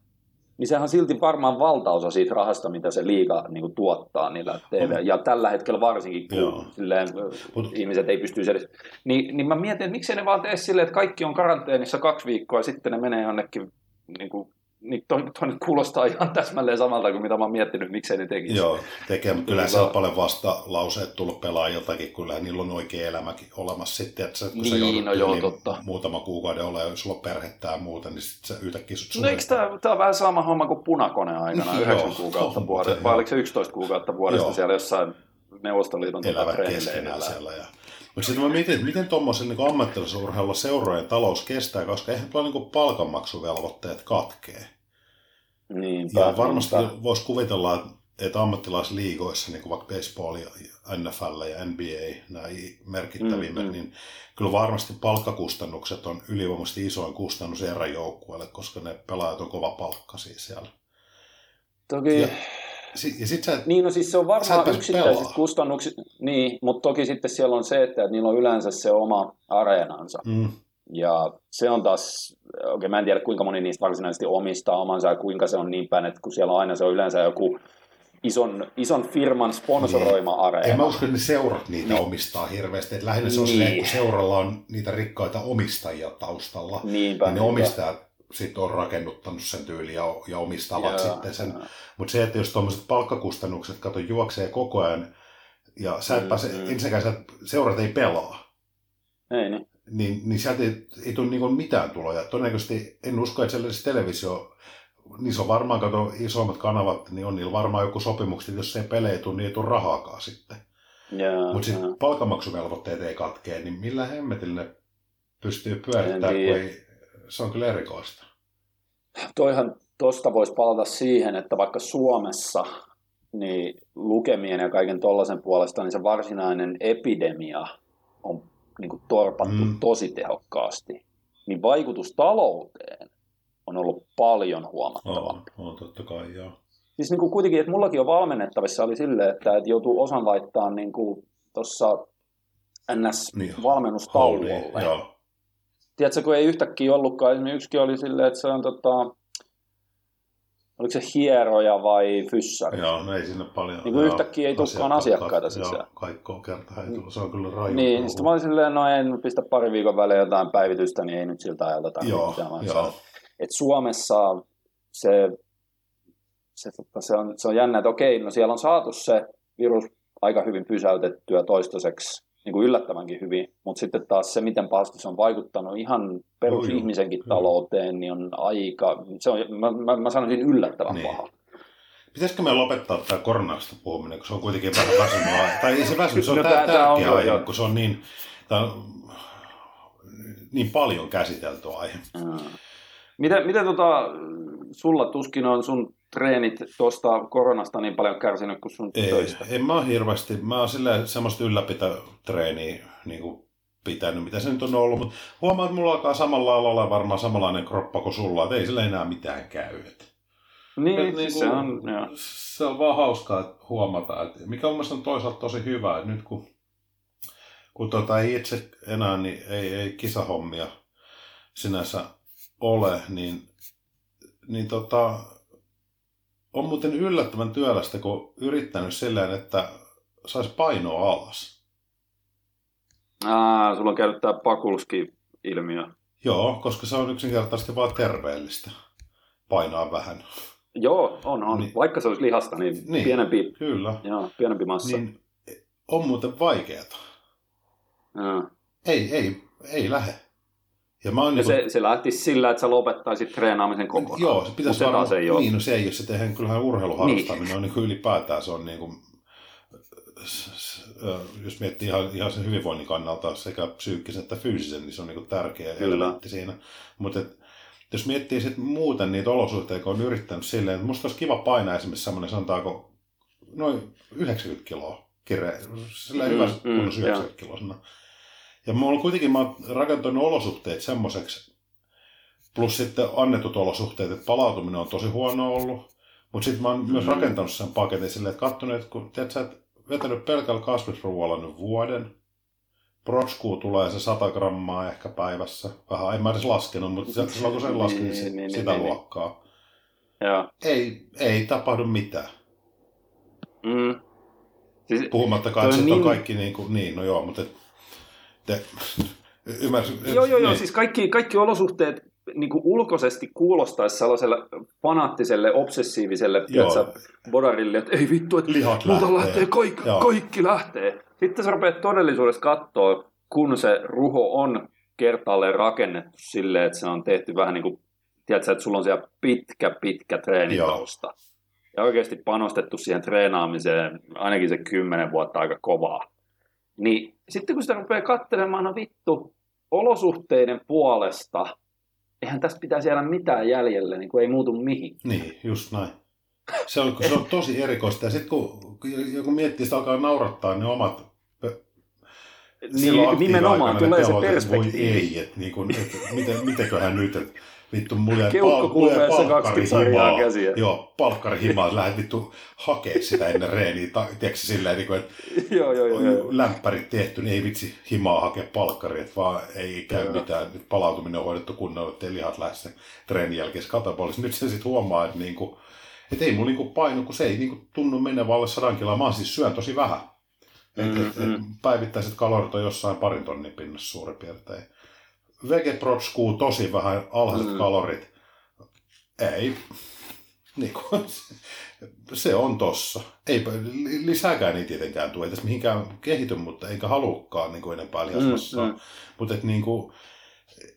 Niin sehän on silti varmaan valtaosa siitä rahasta, mitä se liiga niin kuin, tuottaa niillä TV. On. Ja tällä hetkellä varsinkin, kun Joo. silleen, Mut- ihmiset ei pysty edes... Niin, niin mä mietin, että miksei ne vaan tee silleen, että kaikki on karanteenissa kaksi viikkoa ja sitten ne menee jonnekin... Niin kuin, niin toi, toi nyt kuulostaa ihan täsmälleen samalta kuin mitä mä oon miettinyt, miksei ne tekisi. Joo, tekee, mutta kyllä siellä on paljon vasta lauseet tullut pelaajiltakin, kyllä niillä on oikea elämäkin olemassa sitten, että sä, kun sä Niin, joudut no joo, yli totta. muutama kuukauden ole, jos sulla on perhettä ja muuta, niin sitten sä yhtäkkiä sut No eikö tämä, tämä on vähän sama homma kuin punakone aikana, Joo, 9 kuukautta on, vuodesta, se- vai joo. oliko se 11 kuukautta vuodesta Joo. siellä jossain Neuvostoliiton elävät keskenään siellä. Ja... Mutta sitten mä mietin, että miten tuommoisen niin ammattilaisen urheilulla seurojen talous kestää, koska eihän tuolla niin palkanmaksuvelvoitteet katkee. Niinpä, Ja varmasti niinpä. voisi kuvitella, että- ammattilaisliigoissa, niin kuin vaikka baseball ja NFL ja NBA, nämä merkittävimmät, Mm, mm. niin kyllä varmasti palkkakustannukset on ylivoimaisesti isoin kustannus eräjoukkueelle, koska ne pelaajat on kova palkkaisia siellä. Toki, Ja- Ja sit sä, niin no siis se on varmaan yksittäiset kustannukset, niin, mutta toki sitten siellä on se, että, että niillä on yleensä se oma areenansa. mm, Ja se on taas, okei mä en tiedä kuinka moni niistä varsinaisesti omistaa omansa ja kuinka se on niin päin, että kun siellä on aina se on yleensä joku ison, ison firman sponsoroima areena. en mä usko, että ne seurat niitä Niin. omistaa hirveästi. Että lähinnä se on Niin. silleen, kun seuralla on niitä rikkaita omistajia taustalla, Niinpä, niin ne niinpä. omistajat sitten on rakennuttanut sen tyyliin ja, ja omistavat Joo, sitten sen. Mutta se, että jos tuommoiset palkkakustannukset, kato, juoksee koko ajan, ja sä et Mm, pääse, mm. ensinnäkään sä, et- seurat ei pelaa, Ei niin. Niin, niin sieltä ei, ei tule niinku mitään tuloja. Todennäköisesti en usko, että sellaisessa televisio niissä on varmaan, kato, isommat kanavat, niin on niillä varmaan joku sopimukset, että jos se pelejä tule, niin ei tule rahaakaan sitten. Mutta sitten jaa. palkanmaksuvelvoitteet ei katkee, niin millä hemmetillä ne pystyy pyörittämään, En kun ei, se on kyllä erikoista. Toihan tuosta voisi palata siihen, että vaikka Suomessa niin lukemien ja kaiken tollaisen puolesta, niin se varsinainen epidemia on niin kuin torpattu Mm. tosi tehokkaasti. Niin vaikutus talouteen on ollut paljon huomattavampi. On, on totta kai, joo. Siis niin kuin kuitenkin, että mullakin on valmennettavissa oli silleen, että, että joutuu osan laittaa niin tuossa Niin, NS-valmennustauolle. Joo. Tiedätkö, kun ei yhtäkkiä ollutkaan, esimerkiksi yksikin oli silleen, että se on tota, oliko se hieroja vai fyssari? Joo, no ei sinne paljon. Niin kuin yhtäkkiä ei tulekaan asiakkaita sisään. Joo, kaikkoa kertaa ei tule. Se on kyllä raju. Niin, niin sitten mä olin silleen, no en pistä pari viikon välein jotain päivitystä, niin ei nyt siltä ajalta tarvitse Joo, mitään. Joo. Et Suomessa se, se, tota, se, on, se on jännä, että okei, no siellä on saatu se virus aika hyvin pysäytettyä toistaiseksi niin kuin yllättävänkin hyvin, mutta sitten taas se, miten pahasti se on vaikuttanut ihan perusihmisenkin joo. talouteen, niin on aika, se on, mä, mä, mä sanoisin yllättävän Niin. paha. Pitäisikö me lopettaa tämä koronasta puhuminen, kun se on kuitenkin vähän väsynyt aihe. Tai ei se väsy, se on No no, tää- on tärkeä joo, aihe, joo. kun se on niin, tää on niin paljon käsitelty aihe. Mm. Miten, miten tota, sulla tuskin on sun treenit tuosta koronasta niin paljon kärsinyt kuin sun Ei, töistä? en mä hirveästi, mä oon silleen semmoista ylläpitotreeniä niin kuin pitänyt, mitä se nyt on ollut, mutta huomaa, että mulla alkaa samalla lailla olla varmaan samanlainen kroppa kuin sulla, että ei sillä enää mitään käy. Et, Niin, et niinku, se on, joo. se on vaan hauskaa huomata, että mikä mun mielestä on toisaalta tosi hyvä, että nyt kun, kun tota ei itse enää, niin ei, ei kisahommia sinänsä ole, niin, niin tota, on muuten yllättävän työlästä, kun yrittänyt silleen, että saisi painoa alas. Aa, sulla on käynyt tämä Pakulski-ilmiö. Joo, koska se on yksinkertaisesti vaan terveellistä painaa vähän. Joo, on, on. Niin. Vaikka se olisi lihasta, niin, Niin. pienempi, Kyllä. joo, pienempi massa. Niin. On muuten vaikeata. Joo. Ei, ei, ei lähde. Ja mä oon Ja niinku- se, se lähtisi sillä, että sä lopettaisit treenaamisen kokonaan. Joo, se pitäisi Mut se taas ei ole. Niin, no se ei ole. Se tehdään kyllähän urheiluharrastaminen niin. on niin kuin ylipäätään se on niin kuin, jos miettii ihan, ihan sen hyvinvoinnin kannalta sekä psyykkisen että fyysisen, niin se on niin kuin tärkeä Kyllä. elementti siinä. Mutta jos miettii sitten muuten niitä olosuhteita, kun on yrittänyt silleen, että musta olisi kiva painaa esimerkiksi semmoinen, sanotaanko, noin 90 kiloa kire, sillä Mm, hyvä mm, kunnossa joo. 90 kilosena. Ja mulla on kuitenkin, mä oon rakentanut olosuhteet semmoiseksi, plus sitten annetut olosuhteet, että palautuminen on tosi huono ollut. Mutta sitten mä oon myös Mm. rakentanut sen paketin silleen, että katsonut, että kun tiedät, sä et vetänyt pelkällä kasvisruoalla nyt vuoden, protskuu tulee se 100 grammaa ehkä päivässä. Vähän, en mä edes laskenut, mutta se- silloin kun sen laskin, niin, Niin, niin, niin, sitä niin, niin. luokkaa. Joo. Ei, ei tapahdu mitään. Mm. Siis, Puhumattakaan, että on sit on niin- kaikki niin kuin, niin, no joo, mutta et, te, ymmärsin, et- joo, joo, joo. niin. Siis kaikki, kaikki olosuhteet niin kuin ulkoisesti kuulostaisi sellaiselle fanaattiselle, obsessiiviselle Joo. tiedätkö, bodarille, että ei vittu, että Lihat lähtee. lähtee, kaikki, Joo. kaikki lähtee. Sitten sä rupeat todellisuudessa katsoa, kun se ruho on kertaalleen rakennettu silleen, että se on tehty vähän niin kuin, tiedätkö, että sulla on siellä pitkä, pitkä treenitausta. Ja oikeasti panostettu siihen treenaamiseen ainakin se kymmenen vuotta aika kovaa. Niin sitten kun sitä rupeaa katselemaan, no vittu, olosuhteiden puolesta, eihän tästä pitäisi jäädä mitään jäljelle, niin kuin ei muutu mihin. Niin, just näin. Se on, se on tosi erikoista. Ja sitten kun joku miettii, sitä alkaa naurattaa ne omat Niin, nimenomaan tulee se perspektiivi. Voi ei, että niinku, et, miten, mitenköhän nyt, että vittu mulla jäi Keuhkokuumeessa mulla jäi 20 sarjaa palkkarihimaa. käsiä. Joo, palkkarihimaa, lähdet vittu hakee sitä ennen reeniä. Ta, tiedätkö silleen, niin kuin, että joo, joo, joo, joo. lämpärit tehty, niin ei vitsi himaa hakea palkkari, että vaan ei käy Joo. mitään. Nyt palautuminen on hoidettu kunnolla, ettei lihat lähde sen treenin jälkeen katabolissa. Nyt se sitten huomaa, että, niinku, että ei mulla niinku paino, kun se ei niinku tunnu menevän alle sadan kiloa. Mä siis syön tosi vähän. Et, et, et, Mm, mm. päivittäiset kalorit on jossain parin tonnin pinnassa suurin piirtein. Vegeprotskuu tosi vähän, alhaiset Mm. kalorit. Ei. Niin kuin, se on tossa. Ei lisääkään ei tietenkään tule, ei tässä mihinkään kehity, mutta eikä halukkaan niin kuin enempää lihasmassaa. Mm, Mm. Mutta niin kuin,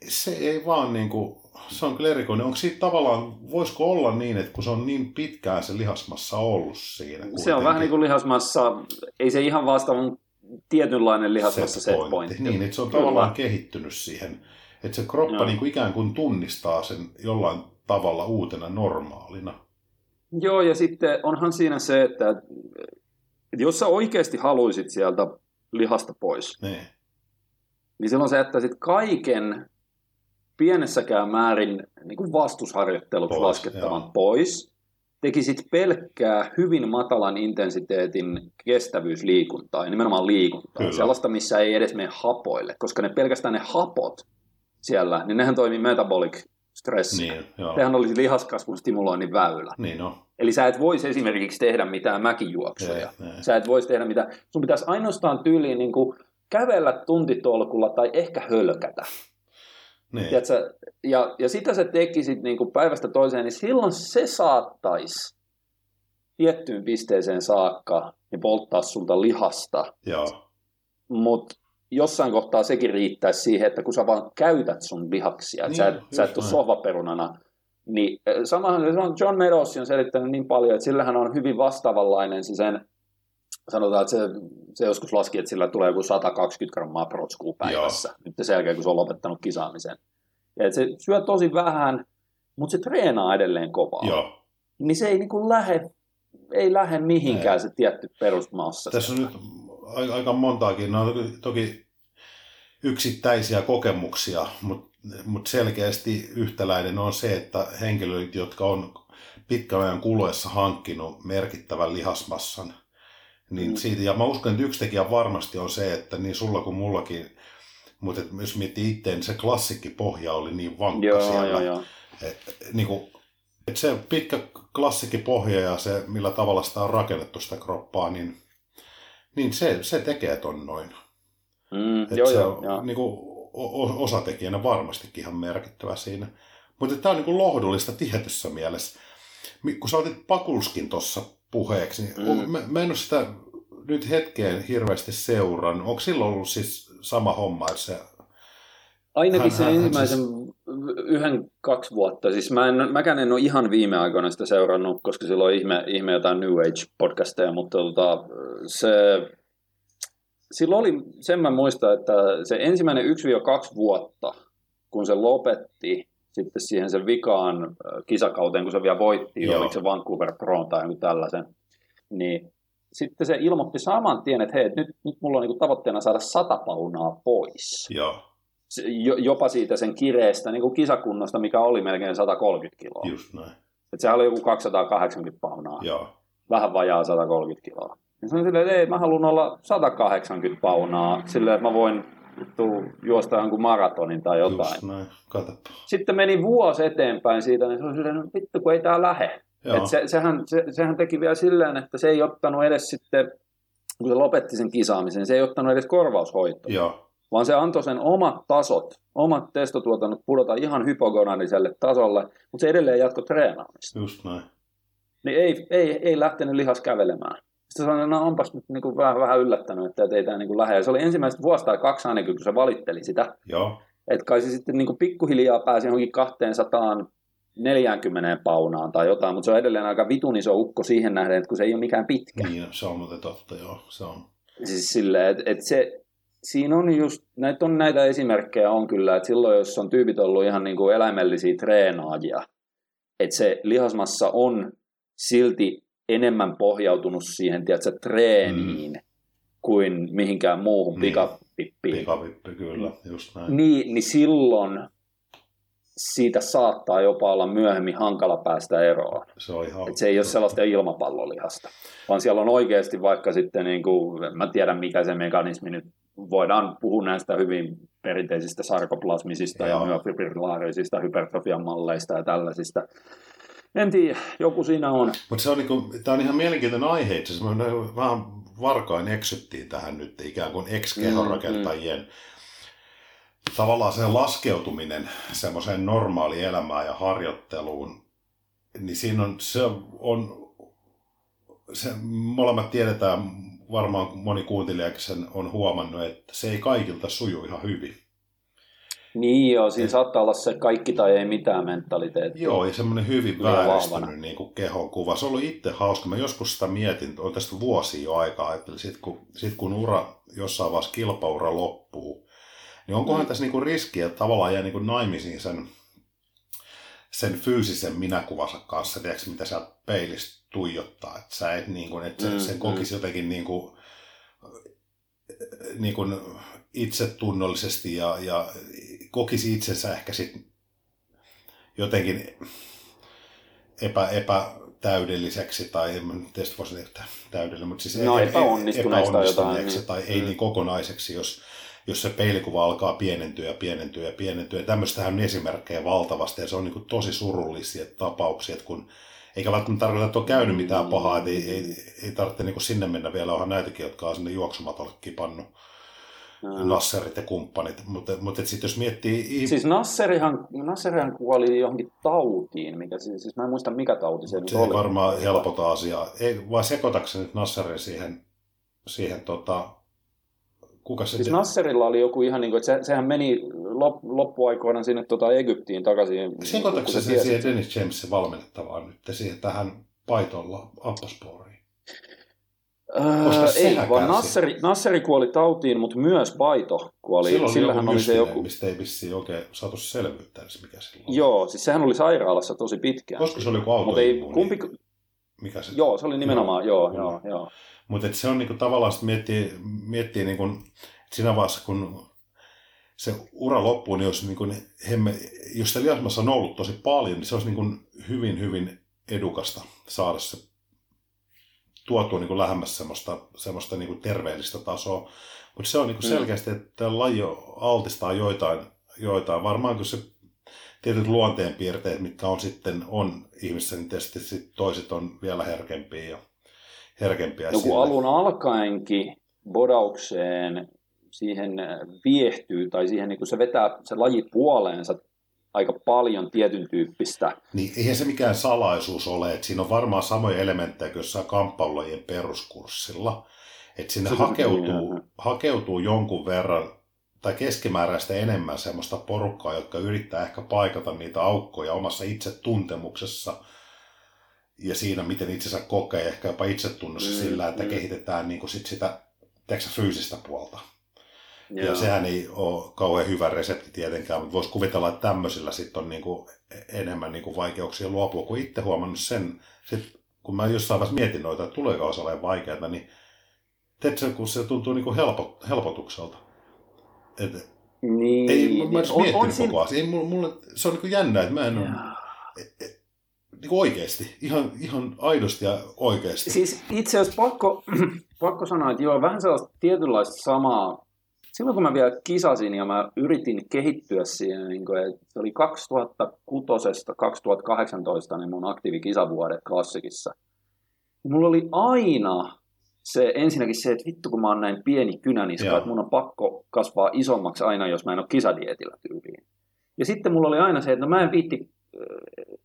se ei vaan niin kuin, se on kyllä erikoinen. Onko siitä tavallaan, voisiko olla niin, että kun se on niin pitkään se lihasmassa ollut siinä? Se on vähän niin kuin lihasmassa, ei se ihan vasta, mutta tietynlainen lihasmassa set pointti. pointti. Niin, että se on Kyllä. tavallaan kehittynyt siihen. Että se kroppa niin kuin ikään kuin tunnistaa sen jollain tavalla uutena normaalina. Joo, ja sitten onhan siinä se, että että jos sä oikeasti haluisit sieltä lihasta pois, Niin. niin silloin sä jättäisit kaiken pienessäkään määrin niin kuin vastusharjoitteluksi Pois, laskettavan joo. pois, tekisit pelkkää hyvin matalan intensiteetin kestävyysliikuntaa, ja nimenomaan liikuntaa, Kyllä. sellaista, missä ei edes mene hapoille, koska ne pelkästään ne hapot siellä, niin nehän toimii metabolic stressi. Niin, joo. Sehän olisi lihaskasvun stimuloinnin väylä. Niin no. Eli sä et voisi esimerkiksi tehdä mitään mäkijuoksuja. Ei, ei. Sä et voisi tehdä mitään. Sun pitäisi ainoastaan tyyliin niin kuin kävellä tuntitolkulla tai ehkä hölkätä. Niin. Tiedätkö? Ja, ja sitä sä tekisit niin kuin päivästä toiseen, niin silloin se saattaisi tiettyyn pisteeseen saakka ja polttaa sulta lihasta. Mutta jossain kohtaa sekin riittäisi siihen, että kun sä vaan käytät sun lihaksia, että Niin, sä, sä et ole sohvaperunana, niin eh, samahan John Meadows on selittänyt niin paljon, että sillähän on hyvin vastaavanlainen se sen, sanotaan, että se, se joskus laski, että sillä tulee joku 120 grammaa protskua päivässä, nyt sen jälkeen kun se on lopettanut kisaamisen. Ja että se syö tosi vähän, mutta se treenaa edelleen kovaa. Joo. Niin se ei niin kuin lähde, ei lähde mihinkään Ei. se tietty perusmassa. Tässä on nyt aika montaakin, no toki, toki yksittäisiä kokemuksia, mutta mut selkeästi yhtäläinen on se, että henkilöt, jotka on pitkän ajan kuluessa hankkinut merkittävän lihasmassan, niin Mm. siitä, ja mä uskon, että yksi tekijä varmasti on se, että niin sulla kuin mullakin, mutta et jos miettii itse, niin se klassikkipohja oli niin vankka Joo, siellä. joo, joo. Et, niin kuin, et se pitkä klassikkipohja ja se, millä tavalla sitä on rakennettu sitä kroppaa, niin, niin se, se tekee ton noin. Mm, Et joo, se joo, on joo. niin kuin, o- osatekijänä varmastikin ihan merkittävä siinä. Mutta tämä on niin kuin lohdullista tietyssä mielessä. Mi- Kun sä otit Pakulskin tuossa puheeksi, Mm. mä, mä en ole sitä nyt hetkeen hirveästi seurannut. Onko silloin ollut siis sama homma, että se... Ainakin Hän- se hän- ensimmäisen siis- yhden, kaksi vuotta. Siis mä en, mäkään en ole ihan viime aikoina sitä seurannut, koska silloin on ihme, ihme jotain New Age-podcasteja, mutta tota, se, silloin oli, sen mä muistan, että se ensimmäinen 1-2 vuotta, kun se lopetti sitten siihen sen vikaan kisakauteen, kun se vielä voitti, Joo. oliko se Vancouver Pro tai joku tällaisen, niin sitten se ilmoitti saman tien, että hei, nyt, nyt mulla on niinku tavoitteena saada sata paunaa pois Joo, jopa siitä sen kireestä niin kuin kisakunnosta, mikä oli melkein 130 kiloa. just näin. Et sehän oli joku 280 paunaa, Joo, vähän vajaa 130 kiloa. Ja sanoin silleen, että ei, mä haluan olla 180 paunaa, silleen, että mä voin vittu, juosta jonkun maratonin tai jotain. just näin. Sitten meni vuosi eteenpäin siitä, niin se oli silleen, että vittu kun ei tää lähe. Joo, Et se, sehän, se, sehän teki vielä silleen, että se ei ottanut edes sitten, kun se lopetti sen kisaamisen, se ei ottanut edes korvaushoitoa joo, vaan se antoi sen omat tasot, omat testotuotannot pudota ihan hypogonadiselle tasolle, mutta se edelleen jatko treenaamista. just näin. Niin ei, ei, ei lähtenyt lihas kävelemään. Sitten sanoin, että no onpas nyt niin kuin vähän, vähän yllättänyt, että et ei tämä niin lähde. Ja se oli ensimmäistä vuosi tai kaksi ainakin, kun se valitteli sitä. Joo, Että kai se sitten niin kuin pikkuhiljaa pääsi johonkin 240 paunaan tai jotain, mutta se on edelleen aika vitun iso ukko siihen nähden, että kun se ei ole mikään pitkä. niin se on muuten totta, joo, se on. Siis silleen, että et se, siinä on just, näitä on näitä esimerkkejä on kyllä, että silloin jos on tyypit ollut ihan niin kuin eläimellisiä treenaajia, että se lihasmassa on silti enemmän pohjautunut siihen, tiedätkö, treeniin mm. kuin mihinkään muuhun Niin. pikapippiin. Pikavippi, kyllä, just näin. Niin, niin silloin siitä saattaa jopa olla myöhemmin hankala päästä eroon. Se on ihan... Et se ei ole sellaista ilmapallolihasta, vaan siellä on oikeasti vaikka sitten, niin kuin, en mä tiedä mikä se mekanismi nyt, voidaan puhua näistä hyvin perinteisistä sarkoplasmisista Joo. ja myofibrilaarisista hypertrofian malleista ja tällaisista. En tiedä, joku siinä on. Mutta se on, niinku, tää on ihan mielenkiintoinen aihe itse asiassa. Me vähän varkain eksyttiin tähän nyt ikään kuin ex-kehonrakentajien tavallaan se laskeutuminen semmoiseen normaaliin elämään ja harjoitteluun, niin siinä on, se on, se, molemmat tiedetään, varmaan moni kuuntelijakin sen on huomannut, että se ei kaikilta suju ihan hyvin. Niin joo, siinä saattaa olla se kaikki tai ei mitään mentaliteetti. Joo, ja semmoinen hyvin vahvana. vääristynyt niin kuin kehonkuva. Se on ollut itse hauska. Mä joskus sitä mietin, on tästä vuosia jo aikaa, että sit kun, sit kun ura jossain vaiheessa kilpaura loppuu, niin onkohan Mm. tässä niin kuin riski, että tavallaan jää niin kuin naimisiin sen, sen fyysisen minäkuvansa kanssa, tiedätkö, mitä sä peilistä tuijottaa, että sä et niin kuin, että Mm, mm, sen mm. kokisi jotenkin niin kuin, niin kuin itsetunnollisesti ja, ja kokisi itsensä ehkä sit jotenkin epä, epätäydelliseksi tai en tietysti voisi sanoa täydellinen, mutta siis No, e- e- epäonnistuneeksi tai jotain, niin. tai ei Mm. niin kokonaiseksi, jos, jos se peilikuva alkaa pienentyä ja pienentyä ja pienentyä. Tämmöistähän on esimerkkejä valtavasti ja se on niin tosi surullisia tapauksia, että kun eikä välttämättä tarkoita, että on käynyt mitään Mm. pahaa, että ei, ei, ei tarvitse niin sinne mennä vielä, onhan näitäkin, jotka on sinne juoksumatolle kipannut, Mm. Nasserit ja kumppanit, mutta, mutta sitten jos miettii... Siis Nasserihan, Nasserihan kuoli johonkin tautiin, mikä siis, siis mä en muista mikä tauti se nyt Se oli. varmaan helpota asiaa. Ei, vai sekoitatko sä nyt Nasserin siihen, siihen tota, kuka se... Siis Nasserilla oli joku ihan niin kuin, että se, sehän meni lop, loppuaikoina sinne tota Egyptiin takaisin. Sekoitatko se tiesi- siihen Dennis Jamesin valmennettavaan nyt siihen tähän paitolla Apposporiin? Öö, ei, vaan. Nasseri, Nasseri kuoli tautiin, mutta myös Paito kuoli. Silloin Sillähän oli oli joku se joku... mistä ei vissiin oikein saatu selvyyttä edes mikä silloin. Joo, siis sehän oli sairaalassa tosi pitkään. Koska se oli joku Mutta ei, autoimmuuni. kumpi... Mikä se... Joo, se oli nimenomaan, joo, Kyllä. joo, joo. Mutta se on niinku tavallaan, sit miettii, miettii niinku, siinä vaiheessa, kun se ura loppuu, niin jos, niinku, hemme, jos se liasmassa on ollut tosi paljon, niin se olisi niinku hyvin, hyvin edukasta saada se tuotua niinku lähemmäs semmoista, semmoista niinku terveellistä tasoa. Mutta se on niinku Mm. selkeästi, että laji altistaa joitain, joitain. Varmaan kun se tietyt luonteenpiirteet, mitkä on sitten on ihmissä, niin tietysti sit toiset on vielä herkempiä ja herkempiä Joku sille. alun alkaenkin bodaukseen siihen viehtyy, tai siihen niin kuin se vetää se laji puoleensa aika paljon tietyn tyyppistä. Niin eihän se mikään salaisuus ole, että siinä on varmaan samoja elementtejä kuin jossain kamppailulajien peruskurssilla. Että sinne hakeutuu, niin, hakeutuu jonkun verran tai keskimääräistä enemmän semmoista porukkaa, jotka yrittää ehkä paikata niitä aukkoja omassa itsetuntemuksessa ja siinä, miten itsensä kokee, ehkä jopa itsetunnossa Mm, sillä, että mm. kehitetään niin kuin sit sitä tiedätkö, sä, fyysistä puolta. Joo. ja sehän ei ole kauhean hyvä resepti tietenkään, mutta voisi kuvitella, että tämmöisillä sitten on niinku enemmän niinku vaikeuksia luopua, kun itse huomannut sen, sit, kun mä jossain vaiheessa mietin noita, että tuleeko olemaan vaikeaa, niin tiedätkö, kun se tuntuu niinku helpo, helpotukselta. Et, Niin, ei, mä, mä edes on- on koko ajan. Ei, mulle, mulle, se on niinku jännä, että mä en ole Joo. niinku oikeasti, ihan, ihan aidosti ja oikeasti. Siis itse asiassa pakko, pakko sanoa, että joo, vähän sellaista tietynlaista samaa. Silloin kun mä vielä kisasin ja mä yritin kehittyä siinä, niin kuin, että se oli 2006-2018 niin mun aktiivikisavuodet klassikissa. Mulla oli aina se ensinnäkin se, että vittu kun mä oon näin pieni kynäniska, että mun on pakko kasvaa isommaksi aina, jos mä en ole kisadietillä tyyliin. Ja sitten mulla oli aina se, että no mä en viitti,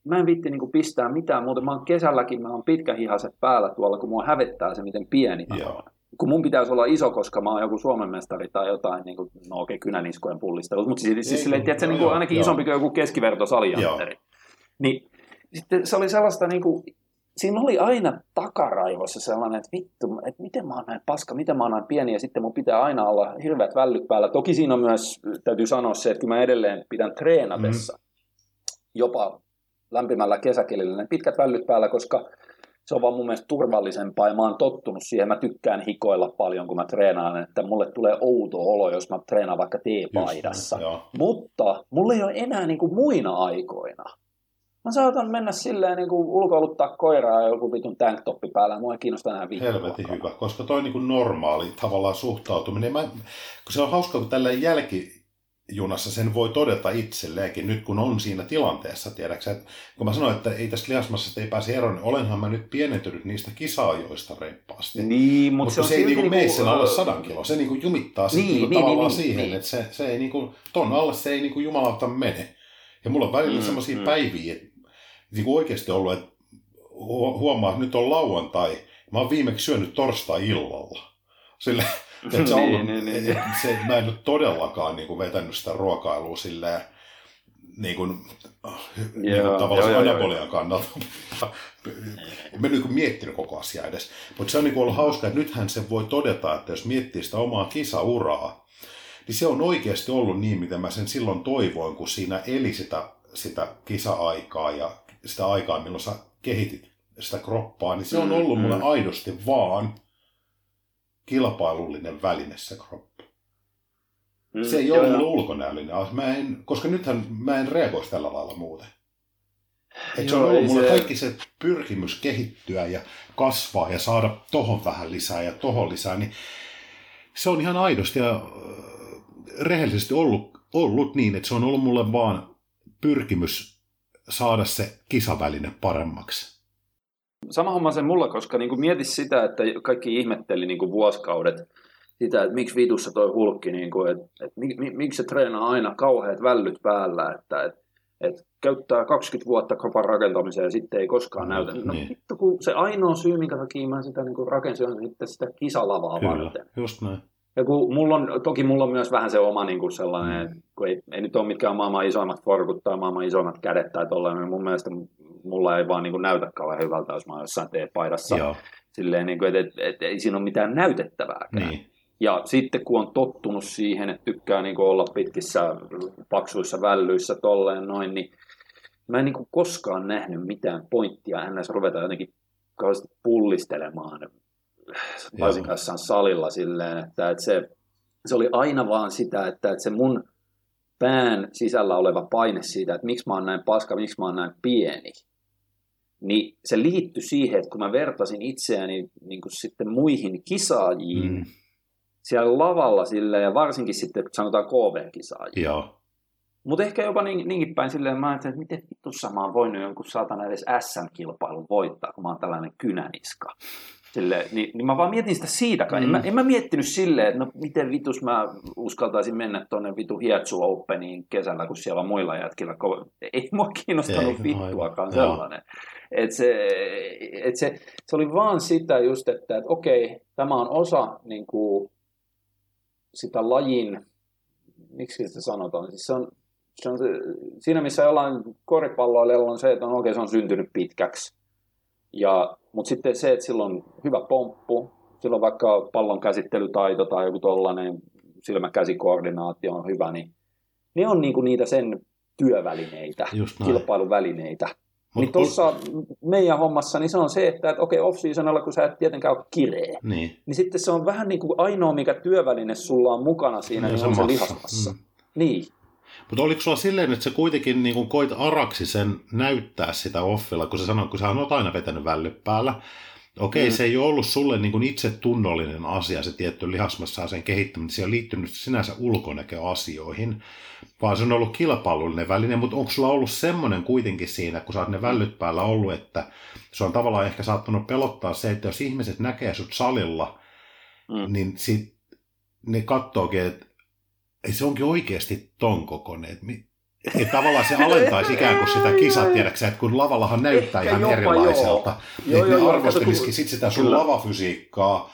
mä en viitti niin pistää mitään muuta. Mä oon kesälläkin, mä oon pitkähihaset päällä tuolla, kun mua hävettää se, miten pieni mä oon. Kun mun pitäisi olla iso, koska mä oon joku Suomen mestari tai jotain, niin kuin, no okei, kynäniskojen pullistelut, mutta siis, siis silleen, tiedätkö, niin kuin ainakin joo. isompi kuin joku keskiverto salijantteri. Niin sitten se oli sellaista niin kuin, siinä oli aina takaraivossa sellainen, että vittu, että miten mä oon näin paska, miten mä oon näin pieni, ja sitten mun pitää aina olla hirveät vällyt päällä. Toki siinä on myös, täytyy sanoa se, että kun mä edelleen pidän treenatessa, jopa lämpimällä kesäkelillä, ne pitkät vällyt päällä, koska se on vaan mun mielestä turvallisempaa, ja mä oon tottunut siihen, mä tykkään hikoilla paljon, kun mä treenaan, että mulle tulee outo olo, jos mä treenaan vaikka T-paidassa. Just. Mutta mulla ei ole enää niin kuin muina aikoina. Mä saatan mennä silleen niin kuin ulkoiluttaa koiraa ja joku vitun tanktoppi päällä. Mua ei kiinnosta enää vittua. Helvetin hyvä, koska toi on niin kuin normaali tavallaan suhtautuminen. Mä, kun se on hauska, kun tällä jälkijunassa sen voi todeta itselleenkin, nyt kun on siinä tilanteessa, tiedäksä, että kun mä sanoin, että ei tästä lihasmassasta ei pääse eroon, niin olenhan mä nyt pienentynyt niistä kisaajoista reippaasti. Niin, mutta Mutta se on se, ei silti niinku mene sen alle ö, sadan kiloa, se niinku jumittaa Niin, niinku niin, tavallaan niin, siihen, niin. että se, se ei niinku, ton alle se ei niinku jumalauta mene. Ja mulla on välillä Mm, mm, semmoisia mm. päiviä, että niinku oikeasti ollut, että hu- huomaa, että nyt on lauantai, mä oon viimeksi syönyt torstai-illalla. Sille Et se, on Niin, niin, niin, et se, mä en ole todellakaan niin kuin vetänyt sitä ruokailua silleen, niin kuin, niin Joo, kuin tavallaan joo, joo, anabolian kannalta. en mä niin kuin miettinyt koko asiaa edes. Mutta se on niin kuin ollut hauska, että nythän se voi todeta, että jos miettii sitä omaa kisauraa, niin se on oikeasti ollut niin, mitä mä sen silloin toivoin, kun siinä eli sitä, sitä kisa-aikaa ja sitä aikaa, milloin sä kehitit sitä kroppaa, niin se on Mm, ollut mulle mm. aidosti vaan kilpailullinen väline se kroppa. Mm, Se ei joo, ole mulle ulkonäöllinen. Mä en, koska nythän mä en reagoisi tällä lailla muuten. Et se on ollut mulle se- kaikki se pyrkimys kehittyä ja kasvaa ja saada tohon vähän lisää ja tohon lisää, niin se on ihan aidosti ja äh, rehellisesti ollut, ollut niin, että se on ollut mulle vaan pyrkimys saada se kisaväline paremmaksi. Sama homma se mulla, koska niin mieti sitä, että kaikki ihmetteli niin vuosikaudet sitä, että miksi vitussa toi hulkki, niin kuin, että, että mi, mi, miksi se treenaa aina kauheat vällyt päällä, että, että, että käyttää 20 vuotta kropan rakentamiseen ja sitten ei koskaan näytä. No Niin. vittu, kun se ainoa syy, minkä takia mä sitä niin rakensin, on sitten sitä kisalavaa Kyllä, varten. just näin. Ja kun mulla on, toki mulla on myös vähän se oma niin kuin sellainen, kun ei, ei nyt ole mitkään maailman isoimmat forkut tai maailman isoimmat kädet tai tollainen, mun mielestä mulla ei vaan niin kuin näytä kauhean hyvältä, jos mä oon jossain T-paidassa. Joo, Silleen, niin kuin, että, että, että ei siinä ole mitään näytettävääkään. niin. Ja sitten kun on tottunut siihen, että tykkää niin kuin olla pitkissä, paksuissa vällyissä tolleen noin, niin mä en niin kuin koskaan nähnyt mitään pointtia ns. ruveta jotenkin kauheasti pullistelemaan varsinkaan jossain salilla silleen, että, että se, se oli aina vaan sitä, että, että se mun pään sisällä oleva paine siitä, että miksi mä oon näin paska, miksi mä oon näin pieni, niin se liittyi siihen, että kun mä vertasin itseäni niin kuin sitten muihin kisaajiin Mm, siellä lavalla silleen, ja varsinkin sitten sanotaan KV-kisaajiin. joo, Mutta ehkä jopa niin, niinkin päin silleen, mä ajattelin, että miten vitussa mä oon voinut jonkun saatana edes SM-kilpailun voittaa, kun mä oon tällainen kynäniska. Silleen, niin, niin mä vaan mietin sitä siitä kai. Mm. En, mä, en mä miettinyt silleen, että no miten vitus mä uskaltaisin mennä tuonne vitu Hietsu Openiin kesällä, kun siellä on muilla jätkillä. Ei mua kiinnostanut Ei, vittuakaan aivan. Joo. Et se, et se, se oli vaan sitä just, että, että okei, tämä on osa niin kuin, sitä lajin, miksi sitä sanotaan, siis se on, se on se, siinä missä jollain koripalloilijalla on se, että on oikein se on syntynyt pitkäksi. Ja, mutta sitten se, että sillä on hyvä pomppu, sillä on vaikka pallon käsittelytaito tai joku tollainen silmäkäsikoordinaatio on hyvä, niin ne on niinku niitä sen työvälineitä, kilpailuvälineitä. Mut niin tuossa meidän hommassa niin se on se, että, että okei, off-seasonilla, kun sä et tietenkään ole kireä, Niin. niin sitten se on vähän niin kuin ainoa, mikä työväline sulla on mukana siinä, niin, Niin, se on se massa. lihasmassa. Mm. Niin, Mutta oliko sulla silleen, että sä kuitenkin niin kun koit araksi sen näyttää sitä offilla, kun sä sanoit, kun sä oot aina vetänyt vällyt päällä. Okei, Mm. se ei ole ollut sulle niin kuin itse tunnollinen asia, se tietty lihasmassa sen kehittäminen, se ole liittynyt sinänsä ulkonäköasioihin, vaan se on ollut kilpailullinen väline, mutta onko sulla ollut semmoinen kuitenkin siinä, kun sä oot ne vällyt päällä ollut, että se on tavallaan ehkä saattanut pelottaa se, että jos ihmiset näkee sut salilla, Mm. niin sit ne kattookin, että ei se onkin oikeasti ton kokoinen. Että tavallaan se alentaisi ikään kuin sitä kisat, tiedäksä, että kun lavallahan näyttää Ehkä ihan erilaiselta. Joo, Joo, joo, ne arvostelisikin kato, kun- sit sitä sun Kyllä. lavafysiikkaa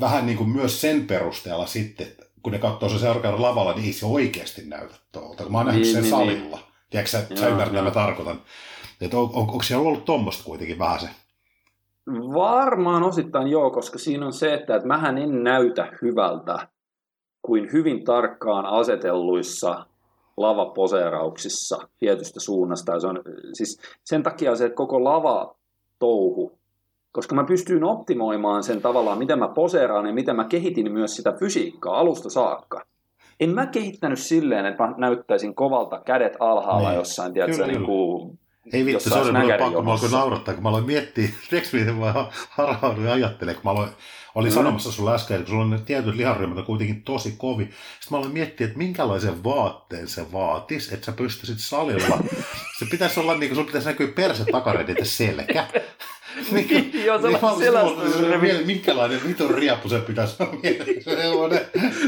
vähän niin kuin myös sen perusteella sitten, että kun ne katsoo se seuraavan lavalla, niin ei se oikeasti näytä tuolta. Mä oon nähnyt Niin, sen niin, salilla. Tiedätkö sä, sä Joo, ymmärrät, mitä mä tarkoitan. Että on, on, onko siellä ollut tuommoista kuitenkin vähän se? Varmaan osittain joo, koska siinä on se, että, että mähän en näytä hyvältä kuin hyvin tarkkaan asetelluissa lavaposeerauksissa tietystä suunnasta. Ja se on, siis sen takia se koko lava-touhu, koska mä pystyin optimoimaan sen tavallaan, miten mä poseeraan ja miten mä kehitin myös sitä fysiikkaa alusta saakka. En mä kehittänyt silleen, että mä näyttäisin kovalta kädet alhaalla Niin. jossain, tiedätkö, Kyllä, niin kuin Ei vittu, se oli mulle pakko, mä alkoin naurattaa, kun mä aloin miettiä, tiedätkö miten mä harhauduin ja ajattelin, kun mä aloin, olin Mm. sanomassa sulle äsken, että kun sulla on ne tietyt liharyhmät on kuitenkin tosi kovi. Sitten mä aloin miettiä, että minkälaisen vaatteen se vaatisi, että sä pystyisit salilla. Se pitäisi olla niin kuin, sun pitäisi näkyä perse takaredit ja selkä. Niin, Joo, sellainen silloin mieli, minkälainen vitun riappu se pitäisi olla. Sellainen.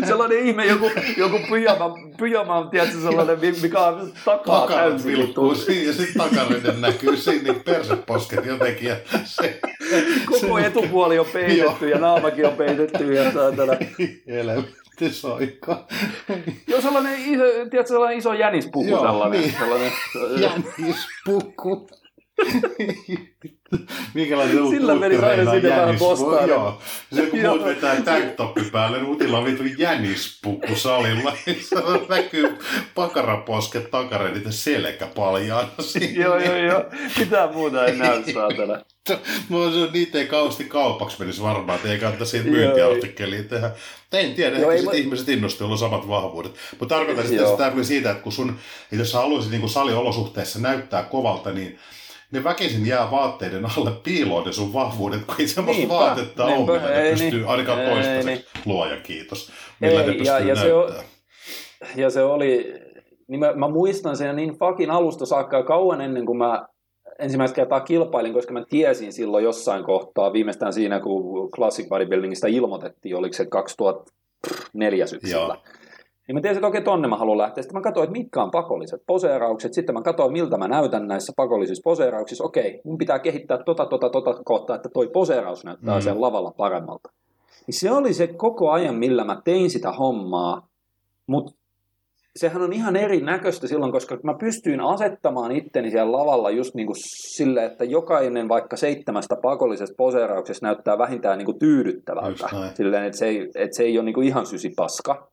sellainen ihme, joku, joku pyjama, pyjama, tiedätkö, sellainen, mi- mikä on takaa täysin. vilkkuu siinä ja sitten takareden näkyy siinä niin perseposket jotenkin. Ja se, Koko etupuoli on peitetty ja naamakin on peitetty ja saatana. Helvetti soika. Joo, sellainen iso, tiedätkö, sellainen iso jänispuku Joo, sellainen. niin. sellainen Jänispuku. Minkälainen Sillä menisi aina sinne vähän postaan. Joo. Se kun muut vetää tanktoppi päälle, niin Utilla on vitu jänispuku salilla. Se näkyy pakaraposket takareen, niitä selkä paljaana joo, joo, joo. Mitään muuta ei näy, saatana. Mä oon niitä ei kauheasti kaupaksi menisi varmaan, että ei kannata siitä Joo, myyntiartikkeliin tehdä. En tiedä, Joo, ehkä ei sit mä- ihmiset innostuu, joilla on samat vahvuudet. Mutta tarkoitan sitä, siitä, että kun sun, että jos sä haluaisit niin saliolosuhteissa näyttää kovalta, niin ne väkisin jää vaatteiden alle piiloon ne sun vahvuudet, kun ei semmoista Niinpä, vaatetta ole, millä ne ei pystyy niin, ainakaan ei toistaiseksi, luoja kiitos, millä Ei, ne ja- pystyy ja se on- näyttää. Ja se oli, niin mä, mä muistan sen niin fucking alusta saakka ja kauan ennen kuin mä ensimmäistä kertaa kilpailin, koska mä tiesin silloin jossain kohtaa, viimeistään siinä kun Classic Bodybuildingista ilmoitettiin, oliko se 2004 syksyllä. Joo. Niin mä tiesin, että okei, tonne mä haluan lähteä. Sitten mä katsoin, että mitkä on pakolliset poseeraukset. Sitten mä katsoin, miltä mä näytän näissä pakollisissa poseerauksissa. Okei, mun pitää kehittää tota, tota, tota kohtaa, että toi poseeraus näyttää Mm. sen lavalla paremmalta. Niin se oli se koko ajan, millä mä tein sitä hommaa. Mutta sehän on ihan erinäköistä silloin, koska mä pystyin asettamaan itteni siellä lavalla just niin kuin sille, että jokainen vaikka seitsemästä pakollisesta poseerauksesta näyttää vähintään niin kuin tyydyttävältä. Silleen, että se ei, että se ei ole niin kuin ihan sysipaska.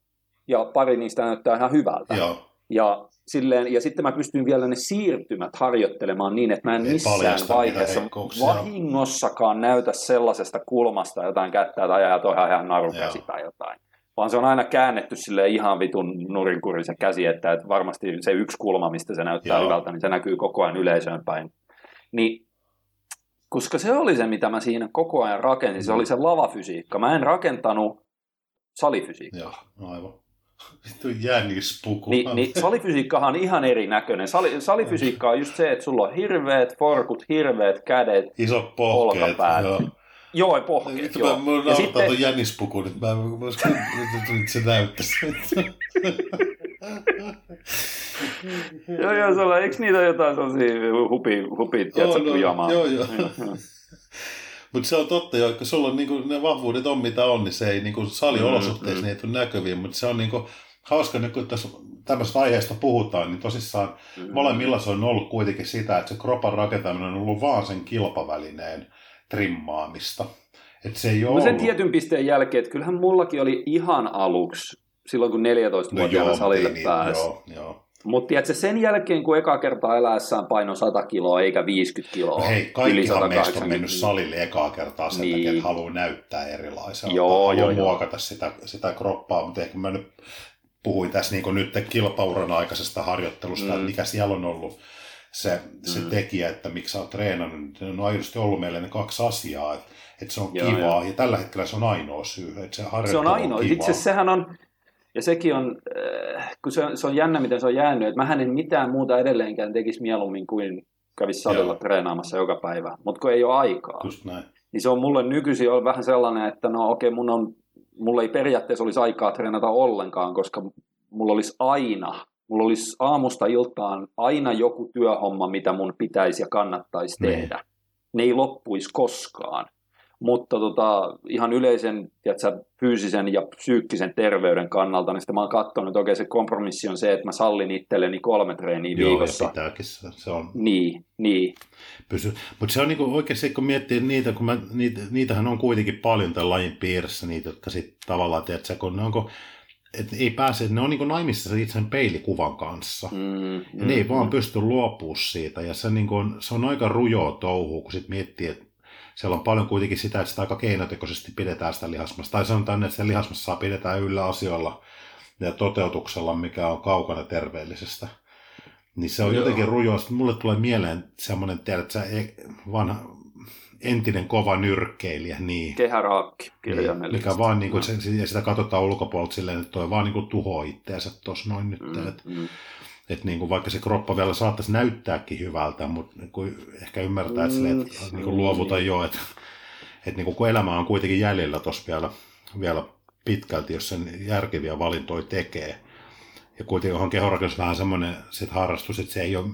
Ja pari niistä näyttää ihan hyvältä. Joo, Ja, silleen, ja sitten mä pystyin vielä ne siirtymät harjoittelemaan niin, että mä en Ei missään vaiheessa vahingossakaan näytä sellaisesta kulmasta jotain kättä tai ajaa toi ihan narukäsi tai jotain. Vaan se on aina käännetty sille ihan vitun nurinkurin se käsi, että, että varmasti se yksi kulma, mistä se näyttää Joo. hyvältä, niin se näkyy koko ajan yleisöön päin. Niin, koska se oli se, mitä mä siinä koko ajan rakensin, se oli se lavafysiikka. Mä en rakentanut salifysiikkaa. joo, no aivan. Vittu jänispuku. Niin, niin salifysiikkahan on ihan erinäköinen. Sali, salifysiikka on just se, että sulla on hirveät forkut, hirveät kädet, Isot pohkeet. olkapäät. Joo. joo, pohkeet, Vittu, joo. mä, mulla Ja sitten, tuon jänispuku nyt. Mä, mä, mä, nyt se näyttäisi. joo, joo, sulla, eikö niitä jotain sellaisia hupi, hupi tiedätkö, On, on, pyjamaa? joo, joo. Mutta se on totta jo, että sulla on niinku, ne vahvuudet on mitä on, niin se ei niinku, saliolosuhteissa Mm, mm, ei tule näkyviin, mutta se on niinku, hauska nyt, kun tässä tämmöistä aiheesta puhutaan, niin tosissaan Mm. molemmilla se on ollut kuitenkin sitä, että se kropan rakentaminen on ollut vaan sen kilpavälineen trimmaamista. Että se ei ole No sen ollut... tietyn pisteen jälkeen, että kyllähän mullakin oli ihan aluksi, silloin kun 14-vuotiaana No joo, salille niin, pääsi. joo, joo. Mutta tiedätkö, sen jälkeen, kun eka kertaa eläessään paino 100 kiloa eikä 50 kiloa, No hei, kaikkihan meistä on 180 mennyt salille ekaa kertaa sen Niin. takia, että haluaa näyttää erilaiselta. Joo, haluaa joo, joo. muokata sitä, sitä kroppaa, mutta ehkä mä nyt puhuin tässä niin nyt kilpauran aikaisesta harjoittelusta, Mm. että mikä siellä on ollut se, se Mm. tekijä, että miksi sä oot treenannut. Ne on aidosti ollut meille ne kaksi asiaa, että, että se on Joo, kivaa, joo. ja tällä hetkellä se on ainoa syy, että se harjoittelu Se on ainoa. kivaa. Itse sehän on, ja sekin on, äh, kun se on, se on jännä, miten se on jäänyt, että mähän en mitään muuta edelleenkään tekisi mieluummin kuin kävisi salilla Joo. treenaamassa joka päivä, mutta kun ei ole aikaa, Just näin. niin se on mulle nykyisin on vähän sellainen, että no okei, mun on, mulla ei periaatteessa olisi aikaa treenata ollenkaan, koska mulla olisi aina, mulla olisi aamusta iltaan aina joku työhomma, mitä mun pitäisi ja kannattaisi Niin. tehdä. Ne ei loppuisi koskaan. Mutta tota, ihan yleisen tiedätkö, fyysisen ja psyykkisen terveyden kannalta, niin sitten mä oon katsonut, että okei se kompromissi on se, että mä sallin itselleni kolme treeniä Joo, viikossa. pitääkin se, on Niin, niin. pysy. Mutta se on niinku oikeasti, kun miettii niitä, kun mä, niitä, niitähän on kuitenkin paljon tämän lajin piirissä, niitä, jotka sitten tavallaan, tiedätkö, kun ne onko, et ei pääse, ne on niinku naimissa sen itse peilikuvan kanssa. Mm, Ja ne ei vaan pysty luopumaan siitä, ja se, niin kuin, se on aika rujoa touhua, kun sit miettii, että siellä on paljon kuitenkin sitä, että sitä aika keinotekoisesti pidetään sitä lihasmassa. Tai sanotaan, että sitä lihasmassa pidetään yllä asioilla ja toteutuksella, mikä on kaukana terveellisestä. Niin se on Joo. Jotenkin rujoa. Sitten mulle tulee mieleen semmoinen, tiedät sä, e- vanha, entinen kova nyrkkeilijä, niin, Kehäraakki niin kirjaimellisesti. mikä vaan, niin kuin, No. se, ja sitä katsotaan ulkopuolelta silleen, että toi vaan niin kuin tuhoaa itteensä tuossa noin nyt. Mm. Että Mm, mm. Että niin kuin vaikka se kroppa vielä saattaisi näyttääkin hyvältä, mutta niin kuin ehkä ymmärtää, että, silleen, että niin kuin luovuta jo, että, että niin kuin kun elämä on kuitenkin jäljellä tuossa vielä, vielä pitkälti, jos sen järkeviä valintoja tekee. Ja kuitenkin on kehorakennus vähän semmoinen sit harrastus, että se ei ole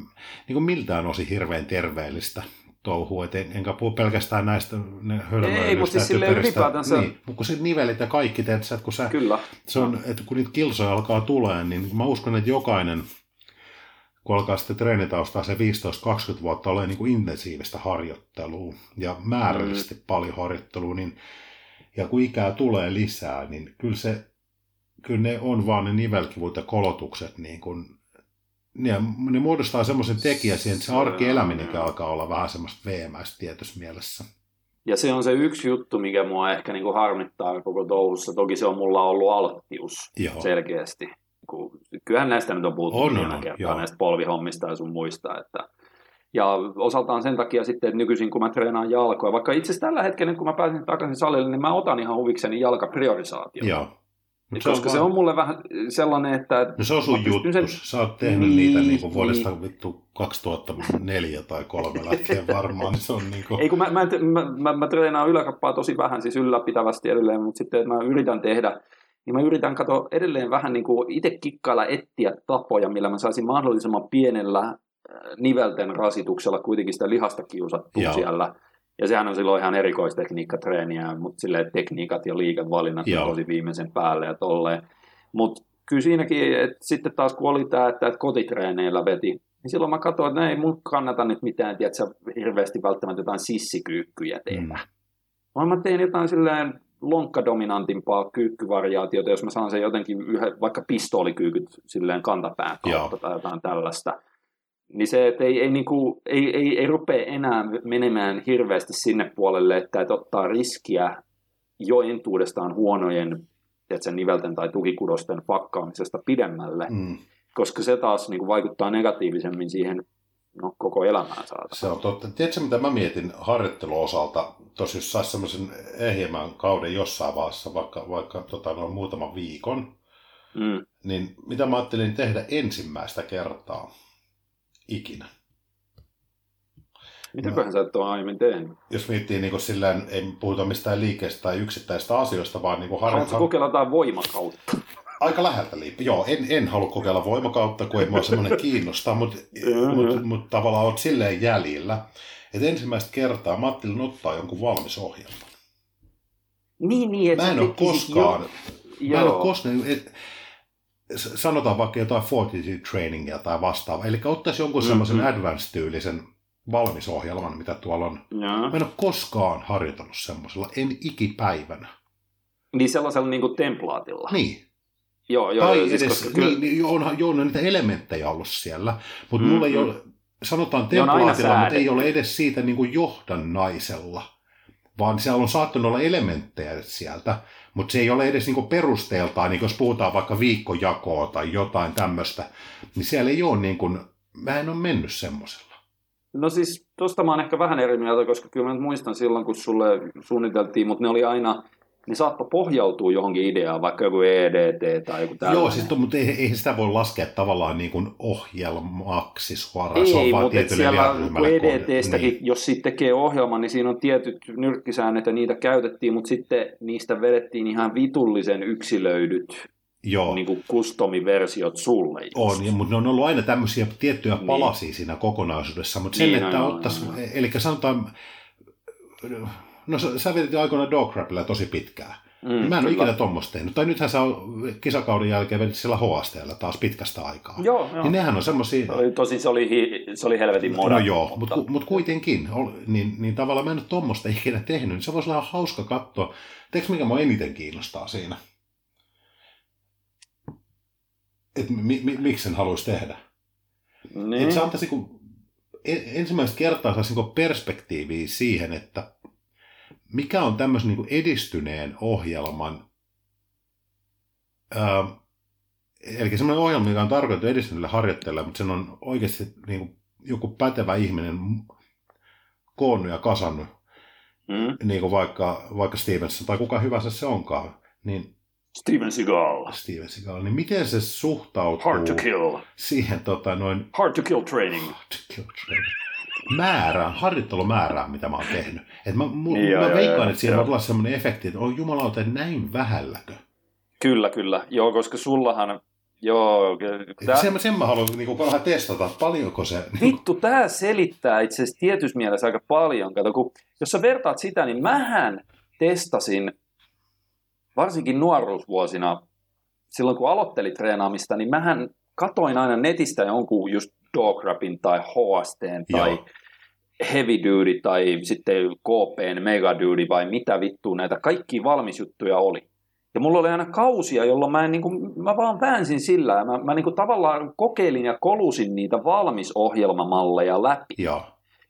niin kuin miltään osin hirveän terveellistä touhua, et en, enkä puhu pelkästään näistä ne hölmöilyistä Ei, mutta siis silleen ylipäätänsä- Niin, mutta kun se nivelit ja kaikki, teet sä, että kun sä, Kyllä. se on, että kun niitä kilsoja alkaa tulee, niin mä uskon, että jokainen, kun alkaa sitten treenitaustaa se 15-20 vuotta ole niin kuin intensiivistä harjoittelua ja määrällisesti mm. paljon harjoittelua, niin ja kun ikää tulee lisää, niin kyllä, se, kyllä ne on vaan ne nivelkivut ja kolotukset, niin kuin, ne, ne muodostaa semmoisen tekijän siihen, että se arkieläminenkin alkaa olla vähän semmoista veemäistä tietyssä mielessä. Ja se on se yksi juttu, mikä mua ehkä niin kuin harmittaa koko touhussa. Toki se on mulla ollut alttius Joo. selkeästi. Kun- Kyllähän näistä nyt on puhuttu On, on, on, kertaa, näistä polvihommista ja sun muista. Että... Ja osaltaan sen takia sitten, että nykyisin kun mä treenaan jalkoja, vaikka itse asiassa tällä hetkellä, kun mä pääsin takaisin salille, niin mä otan ihan huvikseni jalkapriorisaatiota. Joo. Mut Koska se on, vaan- mulle vähän sellainen, että... No se on sun juttu. sen- Sä oot tehnyt Niin, niitä niin kuin vuodesta niin. vittu 2004 tai 3 lähtien varmaan, niin se on niin kuin... Ei kun mä, mä, mä, mä, mä treenaan yläkappaa tosi vähän, siis ylläpitävästi edelleen, mutta sitten että mä yritän tehdä, niin mä yritän katsoa edelleen vähän niin kuin itse kikkailla etsiä tapoja, millä mä saisin mahdollisimman pienellä äh, nivelten rasituksella kuitenkin sitä lihasta kiusattua Joo. siellä. Ja sehän on silloin ihan erikoistekniikkatreeniä, mutta silleen tekniikat ja liikevalinnat Joo. tosi viimeisen päälle ja tolleen. Mutta kyllä siinäkin, että sitten taas kun oli tämä, että, kotitreeneillä veti, niin silloin mä katsoin, että no ei mun kannata nyt mitään, tiedätkö, hirveästi välttämättä jotain sissikyykkyjä tehdä. Mm. Vaan mä teen jotain silleen lonkkadominantimpaa kyykkyvariaatiota, jos mä saan sen jotenkin yhden, vaikka pistoolikyykyt silleen kantapään kautta Joo. tai jotain tällaista. Niin se, että ei, ei, niinku, ei, ei, ei rupea enää menemään hirveästi sinne puolelle, että, että ottaa riskiä jo entuudestaan huonojen tiedätkö, nivelten tai tukikudosten fakkaamisesta pidemmälle, Mm, koska se taas niin kuin, vaikuttaa negatiivisemmin siihen no, koko elämään saada. se on totta. Tiedätkö, mitä mä mietin harjoittelun osalta? Tosi jos saisi semmoisen ehjemmän kauden jossain vaiheessa, vaikka, vaikka tota, noin muutaman viikon, Mm. niin mitä mä ajattelin tehdä ensimmäistä kertaa ikinä? Mitäköhän sä et ole aiemmin tehnyt? Jos miettii niin kuin silleen, ei puhuta mistään liikkeestä tai yksittäistä asioista, vaan niin kuin Haluatko harjoittaa. kokeilla jotain voimakautta? Aika läheltä liippi. Joo, en, en halua kokeilla voimakautta, kun ei mua semmoinen kiinnostaa, mutta mut, mut tavallaan oot silleen jäljillä. Että ensimmäistä kertaa mä ajattelin ottaa jonkun valmis ohjelman. Niin, niin, että Mä en ole tekisit koskaan, Jo, mä en ole koskaan, et, sanotaan vaikka jotain fortitude trainingia tai vastaavaa. Eli ottaisi jonkun Mhm. semmoisen advanced-tyylisen valmisohjelman, mitä tuolla on. Joo. Mä en ole koskaan harjoitellut semmoisella, en ikipäivänä. Niin sellaisella niin kuin templaatilla. Niin, Joo, joo, tai siis edes, koska kyllä, niin, niin, onhan, joo, on niitä elementtejä ollut siellä, mutta Mm, mulla ei ole, sanotaan templaatilla, mutta ei ole edes siitä niin kuin johdannaisella, vaan siellä on saattanut olla elementtejä sieltä, mutta se ei ole edes niin kuin perusteeltaan, niin jos puhutaan vaikka viikkojakoa tai jotain tämmöistä, niin siellä ei ole niin kuin, mä en ole mennyt semmoisella. No siis tosta mä oon ehkä vähän eri mieltä, koska kyllä mä nyt muistan silloin, kun sulle suunniteltiin, mutta ne oli aina, ne saattoi pohjautua johonkin ideaan, vaikka joku EDT tai joku tällainen. Joo, siis, to- mutta ei, ei sitä voi laskea tavallaan niin kuin ohjelmaksi suoraan, se on Ei, mutta siellä kun EDTstäkin, niin. jos siitä tekee ohjelman, niin siinä on tietyt nyrkkisäännöt ja niitä käytettiin, mutta sitten niistä vedettiin ihan vitullisen yksilöidyt Joo. niin kuin customiversiot sulle. just. On, ja, mutta ne on ollut aina tämmöisiä tiettyjä Niin. palasia siinä kokonaisuudessa, mutta sen, Niin, että no, ottaisi, joo, joo. eli sanotaan, no sä, sä vedit jo aikoinaan dog rapilla tosi pitkään. Mm, Mä en ole ikinä tuommoista tehnyt. Tai nythän sä on kisakauden jälkeen vedit sillä HSTllä taas pitkästä aikaa. Joo, joo. Niin nehän on semmoisia, Se oli, tosi se oli, hi- se oli helvetin no moda. joo, mutta mut, mut kuitenkin, niin, niin tavallaan mä en ole tuommoista ikinä tehnyt, niin se voisi olla hauska katsoa. Tiedätkö mikä mua eniten kiinnostaa siinä? Että mi, mi, miksi sen haluaisi tehdä? niin. Että se antaisi kun, ensimmäistä kertaa saisi niin perspektiiviä siihen, että mikä on tämmöisen niin edistyneen ohjelman, ää, eli semmoinen ohjelma, mikä on tarkoitettu edistyneelle harjoittelijalle, mutta sen on oikeasti niin kuin joku pätevä ihminen koonnut ja kasannut, Mm. niin kuin vaikka, vaikka Stevenson tai kuka hyvänsä se onkaan, niin Steven Seagal. Steven Seagal, niin miten se suhtautuu Hard to kill. siihen tota, noin Hard to kill training. Määrään, harjoittelumäärään, mitä mä oon tehnyt. Et mä, mu, Niin, mä joo, veikkaan, joo, että siinä voi tulla semmoinen efekti, että on jumalauta näin vähälläkö. Kyllä, kyllä. Joo, koska sullahan Joo. Tää, Sen, sen mä haluan niin vähän testata, paljonko se... Niin vittu, tämä selittää itse asiassa tietyssä mielessä aika paljon. Kato, kun, jos sä vertaat sitä, niin mähän testasin varsinkin nuoruusvuosina, silloin kun aloittelin treenaamista, niin mähän katoin aina netistä jonkun just dog rapin tai HSTn tai Joo. heavy duty tai sitten KPn mega duty vai mitä vittua näitä kaikki valmisjuttuja oli. Ja mulla oli aina kausia, jolloin mä, en, niin kuin, mä vaan väänsin sillä ja mä, mä niin kuin tavallaan kokeilin ja kolusin niitä valmisohjelmamalleja läpi. Joo,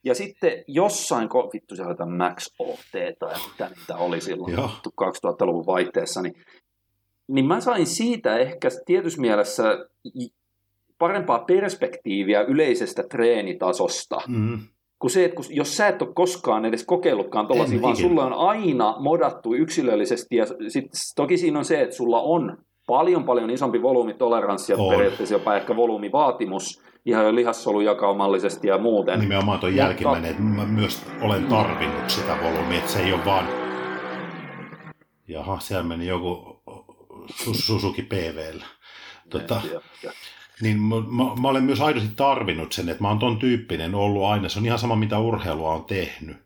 Ja sitten jossain, ko- vittu se oli Max OT tai mitä niitä oli silloin Joo. 2000-luvun vaihteessa, niin, niin mä sain siitä ehkä tietyssä mielessä parempaa perspektiiviä yleisestä treenitasosta. mm. Kun se, että kun, jos sä et ole koskaan edes kokeillutkaan tuollaisia, vaan ikinä. sulla on aina modattu yksilöllisesti, ja sit, toki siinä on se, että sulla on paljon paljon isompi volymitoleranssi ja On. periaatteessa jopa ehkä volyymivaatimus ihan jo lihassolujakaummallisesti ja muuten. nimenomaan tuon Mutta- jälkimmäinen, että mä myös olen tarvinnut sitä volyymia, että se ei ole vaan... Jaha, siellä meni joku Su- Suzuki PVllä. Tota, Ja- ja- niin mä, mä, mä, olen myös aidosti tarvinnut sen, että mä oon ton tyyppinen ollut aina. Se on ihan sama, mitä urheilua on tehnyt.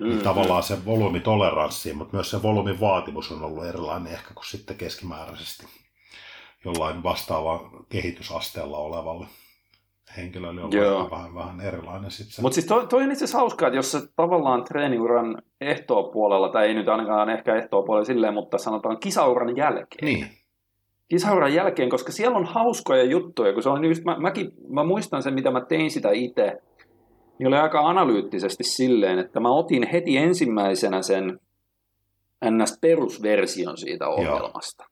Mm, Mm, Tavallaan se volyymitoleranssi, mutta myös se volyymin vaatimus on ollut erilainen ehkä kuin sitten keskimääräisesti jollain vastaava kehitysasteella olevalle henkilölle on Joo. vähän, vähän, erilainen sitten se. Mutta siis toi, toi on itse asiassa hauskaa, että jos sä tavallaan treeniuran ehtoopuolella, tai ei nyt ainakaan ehkä ehtoopuolella silleen, mutta sanotaan kisauran jälkeen. Niin, Kisauran jälkeen, koska siellä on hauskoja juttuja, kun se on just, mä, mäkin, mä muistan sen, mitä mä tein sitä itse, niin oli aika analyyttisesti silleen, että mä otin heti ensimmäisenä sen NS-perusversion siitä ohjelmasta.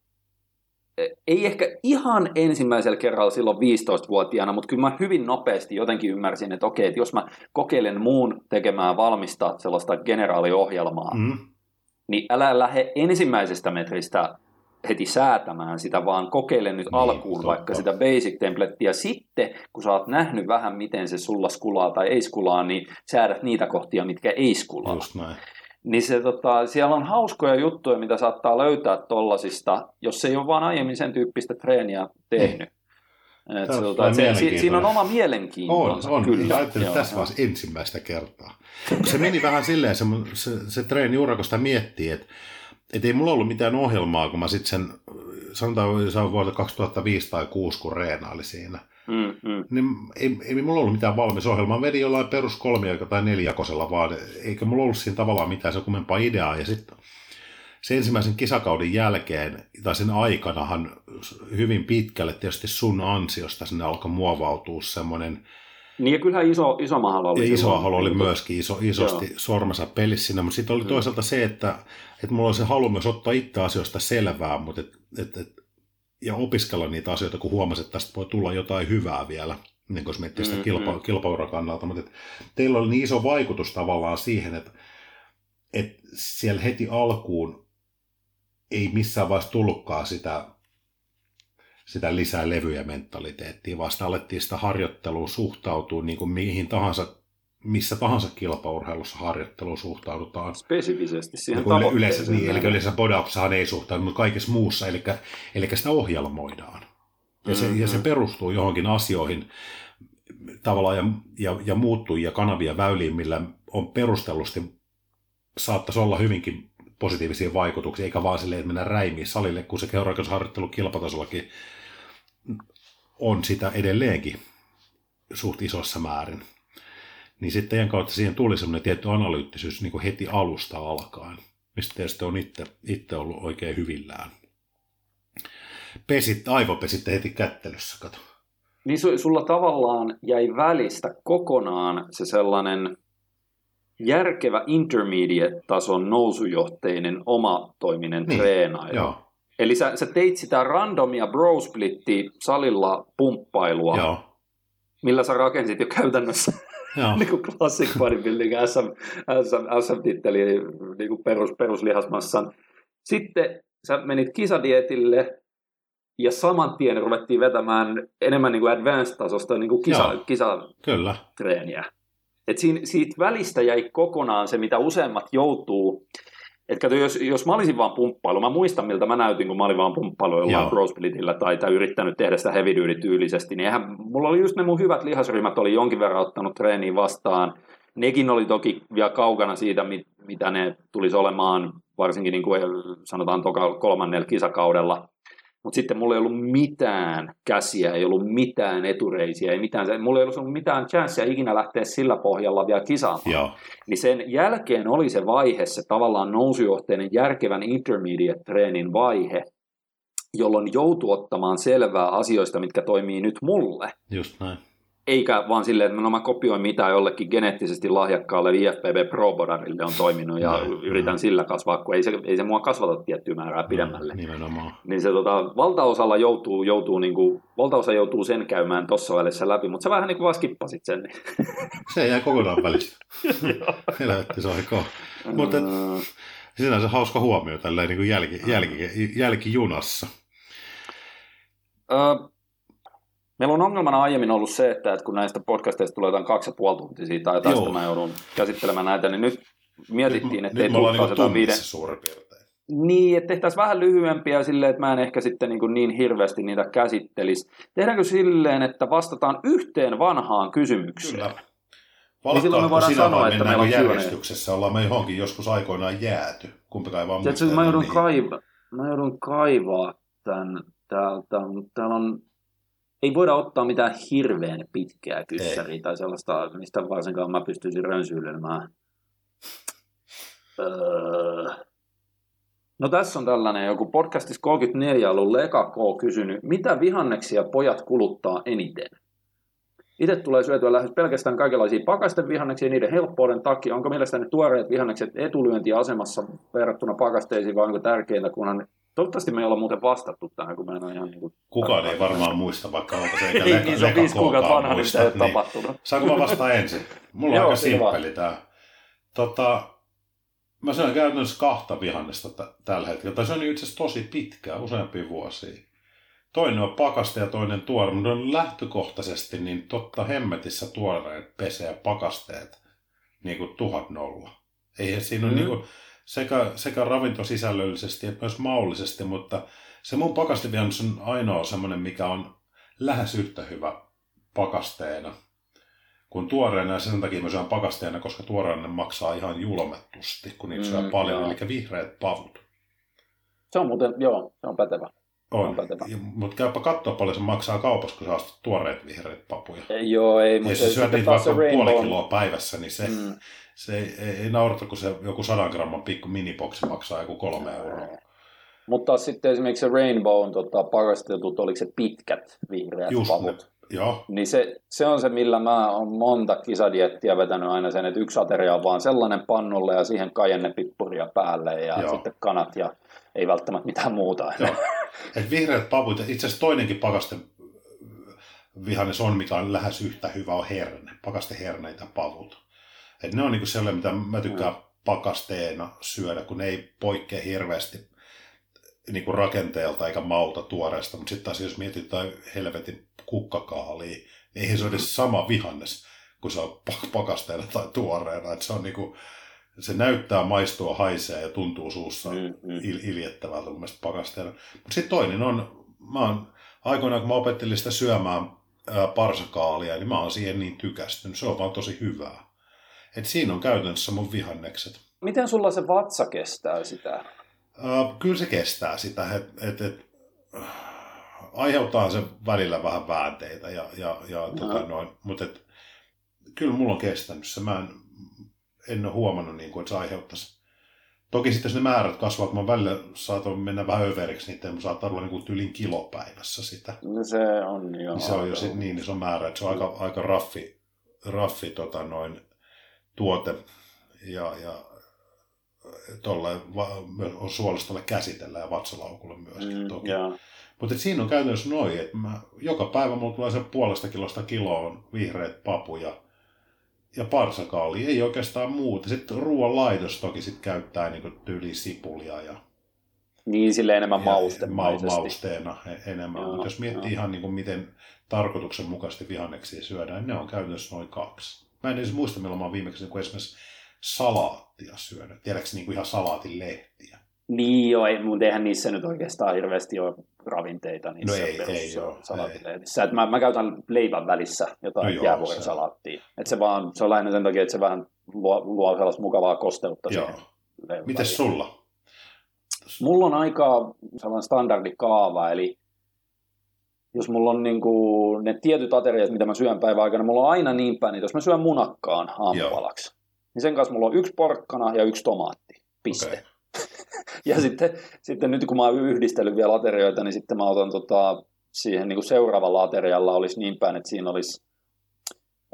E- Ei ehkä ihan ensimmäisellä kerralla silloin 15-vuotiaana, mutta kyllä mä hyvin nopeasti jotenkin ymmärsin, että okei, että jos mä kokeilen muun tekemään valmista sellaista generaaliohjelmaa, mm, niin älä lähde ensimmäisestä metristä heti säätämään sitä, vaan kokeile nyt Niin, alkuun totta. vaikka sitä basic templettiä. Sitten, kun sä oot nähnyt vähän, miten se sulla skulaa tai ei skulaa, niin säädät niitä kohtia, mitkä ei skulaa. just näin. Niin se, tota, siellä on hauskoja juttuja, mitä saattaa löytää tollasista, jos ei ole vaan aiemmin sen tyyppistä treeniä tehnyt. Et Tämä se, on tota, se, si, siinä on oma On, mielenkiintonsa. on. Kyllä. Ja ajattelin, että tässä vaiheessa ensimmäistä kertaa. Se meni vähän silleen, se, se, se treeni ura, kun sitä miettii, että et ei mulla ollut mitään ohjelmaa, kun mä sitten sen, sanotaan se on vuodelta 2005 tai 2006, kun reenaili siinä. Mm, mm. Niin ei, ei mulla ollut mitään valmis ohjelmaa. Mä vedin jollain perus kolmiako tai neljäkosella vaan, eikä mulla ollut siinä tavallaan mitään sen kummempaa ideaa. Ja sitten sen ensimmäisen kisakauden jälkeen, tai sen aikanahan hyvin pitkälle tietysti sun ansiosta sinne alkoi muovautua semmoinen, Niin ja kyllähän iso, iso mahalo oli. ja iso halu oli myöskin iso, isosti Joo. sormensa pelissä siinä, mutta sitten oli Mm. toisaalta se, että, että mulla oli se halu myös ottaa itse asioista selvää, mutta et, et, et, ja opiskella niitä asioita, kun huomasin, että tästä voi tulla jotain hyvää vielä, niin kuin jos miettii sitä Mm, kilpa, mm. kilpauran kannalta, mutta et, teillä oli niin iso vaikutus tavallaan siihen, että, että siellä heti alkuun ei missään vaiheessa tullutkaan sitä, sitä lisää levyjä mentaliteettia, vaan sitä alettiin sitä harjoittelua suhtautua niin kuin mihin tahansa, missä tahansa kilpaurheilussa harjoitteluun suhtaudutaan. Spesifisesti siihen Niin yle- tavoitteeseen. yleensä, niin, eli yleensä bodapsahan ei suhtaudu, mutta kaikessa muussa, eli, eli sitä ohjelmoidaan. Ja se, ja se Mhm. perustuu johonkin asioihin tavallaan ja, ja, ja muuttujia kanavia väyliin, millä on perustellusti saattaisi olla hyvinkin positiivisia vaikutuksia, eikä vaan silleen, että mennään räimiin salille, kun se kehorakennusharjoittelu kilpatasollakin on sitä edelleenkin suht isossa määrin. Niin sitten teidän kautta siihen tuli semmoinen tietty analyyttisyys niin kuin heti alusta alkaen, mistä tietysti on itse, itse ollut oikein hyvillään. Pesit, aivopesitte heti kättelyssä, kato. Niin su, sulla tavallaan jäi välistä kokonaan se sellainen järkevä intermediate-tason nousujohteinen omatoiminen Niin, treenailu. Joo, Eli sä, sä teit sitä randomia bro splitti salilla pumppailua, joo, millä sä rakensit jo käytännössä joo. niin kuin classic bodybuilding SM, SM, SM-titteli niin kuin perus, peruslihasmassan. Sitten sä menit kisadietille ja saman tien ruvettiin vetämään enemmän niin kuin advanced-tasosta niin kuin kisa, Joo. kisatreeniä. kyllä. Et siinä, siitä välistä jäi kokonaan se, mitä useimmat joutuu Et kato, jos, jos mä olisin vaan pumppailu, mä muistan miltä mä näytin, kun mä olin vaan pumppailu jollain splitillä tai, tai yrittänyt tehdä sitä heavy duty tyylisesti, niin eihän, mulla oli just ne mun hyvät lihasryhmät, oli jonkin verran ottanut treeniin vastaan. Nekin oli toki vielä kaukana siitä, mit, mitä ne tulisi olemaan, varsinkin niin kuin sanotaan toka kolmannella kisakaudella. Mutta sitten mulla ei ollut mitään käsiä, ei ollut mitään etureisiä, ei mitään, mulla ei ollut mitään chanssia ikinä lähteä sillä pohjalla vielä kisaamaan Joo, niin sen jälkeen oli se vaihe, se tavallaan nousujohteinen järkevän intermediate-treenin vaihe, jolloin joutui ottamaan selvää asioista, mitkä toimii nyt mulle. just näin. Eikä vaan silleen, että no mä kopioin mitä jollekin geneettisesti lahjakkaalle IFBB Pro Bodarille on toiminut ja Näin, yritän sillä kasvaa, kun ei se, ei se mua kasvata tiettyä määrää pidemmälle. Nimenomaan. Niin se tota, valtaosalla joutuu, joutuu niinku, valtaosa joutuu sen käymään tuossa välissä läpi, mutta sä vähän niin kuin vaan skippasit sen. Niin. Se jää kokonaan välistä. Helvetti se aikaa. Mutta Öö, sinänsä hauska huomio tälleen niin kuin jälki, jälki, jälkijunassa. Öö, meillä on ongelmana aiemmin ollut se, että, että kun näistä podcasteista tulee jotain kaksi ja puoli tuntia siitä, ja tästä mä joudun käsittelemään näitä, niin nyt mietittiin, että nyt ei me ollaan tullut niin jotain viiden... suurin piirtein. Niin, että tehtäisiin vähän lyhyempiä silleen, että mä en ehkä sitten niin, niin hirveästi niitä käsittelisi. Tehdäänkö silleen, että vastataan yhteen vanhaan kysymykseen? Kyllä. Niin silloin me voidaan sanoa, että meillä on järjestyksessä? Ollaan me johonkin joskus aikoinaan jääty. Kumpikaan ei vaan Tiedätkö, mä joudun, enää kaiva, mä joudun kaivaa tämän täältä, mutta täällä on, ei voida ottaa mitään hirveän pitkää kyssäriä tai sellaista, mistä varsinkaan mä pystyisin rönsyilemään. Öö. No tässä on tällainen joku podcastissa 34 ollut Leka K kysynyt, mitä vihanneksia pojat kuluttaa eniten? Itse tulee syötyä lähes pelkästään kaikenlaisia pakasten vihanneksia niiden helppouden takia. Onko mielestäni tuoreet vihannekset etulyöntiasemassa verrattuna pakasteisiin vai onko tärkeintä, kunhan... Toivottavasti me ei olla muuten vastattu tähän, kun mä en ole ihan niin kuin... Kukaan ei varmaan muista, vaikka onko se eikä Niin, Leka, niin se on viisi kuukautta vanha, niin muista, ole tapahtunut. Saanko mä vastaa ensin? Mulla on Joo, aika simppeli tää. Tota, mä syön käytännössä kahta vihannesta t- tällä hetkellä. Tai se on itse asiassa tosi pitkää, useampia vuosia. Toinen on pakaste ja toinen tuore, mutta on lähtökohtaisesti niin totta hemmetissä tuoreet pesee pakasteet niin kuin tuhat nolla. Eihän siinä ole Mm. niin kuin sekä, sekä ravintosisällöllisesti että myös maullisesti, mutta se mun pakastevihannes on ainoa semmoinen, mikä on lähes yhtä hyvä pakasteena kuin tuoreena, ja sen takia mä syön pakasteena, koska tuoreena maksaa ihan julmettusti, kun niitä syö Mm, paljon, joo. eli vihreät pavut. Se on muuten, joo, se on pätevä. On, mutta käypä katsoa paljon se maksaa kaupassa, kun sä ostat tuoreet vihreät papuja. Ei, joo, ei, Ja mutta jos sä syöt niitä vaikka se puoli Rainbow- kiloa päivässä, niin se, Mm. se ei, ei, ei naurata, kun se joku sadan gramman pikku miniboksi maksaa joku kolme euroa. Mutta taas sitten esimerkiksi se Rainbow tota, pakastetut, oliko se pitkät vihreät Just ne. pavut? Joo, Niin se, se on se, millä mä oon monta kisadiettiä vetänyt aina sen, että yksi ateria on vaan sellainen pannulle ja siihen kajennepippuria päälle ja Joo. sitten kanat ja ei välttämättä mitään muuta. Joo. Et vihreät pavut, itse asiassa toinenkin pakaste vihannes on, mikä on lähes yhtä hyvä, on herne. Pakasteherneitä pavut. Et ne on niinku sellainen, mitä mä tykkään pakasteena syödä, kun ne ei poikkea hirveästi niinku rakenteelta eikä mauta tuoreesta. Mutta sitten taas jos mietitään helvetin kukkakaalia, niin eihän se ole edes sama vihannes, kun se on pak- pakasteena tai tuoreena. Et se on niinku, se näyttää, maistua, haisee ja tuntuu suussa Mm, mm. il- iljettävältä mun mielestä pakasteena. Mutta sitten toinen on, mä oon, aikoinaan kun mä opettelin sitä syömään ää, parsakaalia, niin mä oon siihen niin tykästynyt. Se on vaan tosi hyvää. Et siinä on käytännössä mun vihannekset. Miten sulla se vatsa kestää sitä? Ää, kyllä se kestää sitä, että et, et, aiheuttaa se välillä vähän väänteitä, ja, ja, ja tota noin, mutta et, kyllä mulla on kestänyt se. Mä en, en ole huomannut, niin kuin, että se aiheuttaisi. Toki sitten jos ne määrät kasvaa, kun mä välillä saatan mennä vähän överiksi, niin saattaa olla niin kuin tyylin kilopäivässä sitä. No se on jo. Niin se on jo sit niin iso määrä, että se on aika, aika raffi, raffi tota noin, tuote. Ja, ja tolle on suolistolle käsitellä ja vatsalaukulle myöskin Mm, toki. joo. Mutta siinä on käytännössä noin, että mä, joka päivä mulla tulee se puolesta kilosta kiloon vihreät papuja ja parsakaali, ei oikeastaan muuta. Sitten ruoan laitos toki sit käyttää niin tyyli sipulia ja, Niin sille enemmän maustemaisesti. ma- mausteena e- enemmän. Joo, Mutta jos miettii joo. ihan niin kuin miten tarkoituksenmukaisesti vihanneksia syödään, niin ne on käytännössä noin kaksi. Mä en edes muista, milloin mä oon viimeksi niin kuin esimerkiksi salaattia syönyt. Tiedätkö niin kuin ihan salaatin lehtiä? Niin joo, ei, mutta eihän niissä nyt oikeastaan hirveästi ole ravinteita niissä No ei- perus- ei oo, salaatilehdissä. Et mä, mä käytän leivän välissä jotain No no joo, jäävuoren salaattia. Et se, vaan, se on lähinnä sen takia, että se vähän luo, luo sellaista mukavaa kosteutta Joo. siihen Mites sulla? Mulla on aika sellainen standardikaava, eli jos mulla on niin kuin ne tietyt ateriat, mitä mä syön päivän aikana, mulla on aina niin päin, että jos mä syön munakkaan aamupalaksi, niin sen kanssa mulla on yksi porkkana ja yksi tomaatti. Piste. Okay. Ja sitten, sitten nyt kun mä oon yhdistellyt vielä aterioita, niin sitten mä otan tota, siihen niin kuin seuraavalla aterialla olisi niin päin, että siinä olisi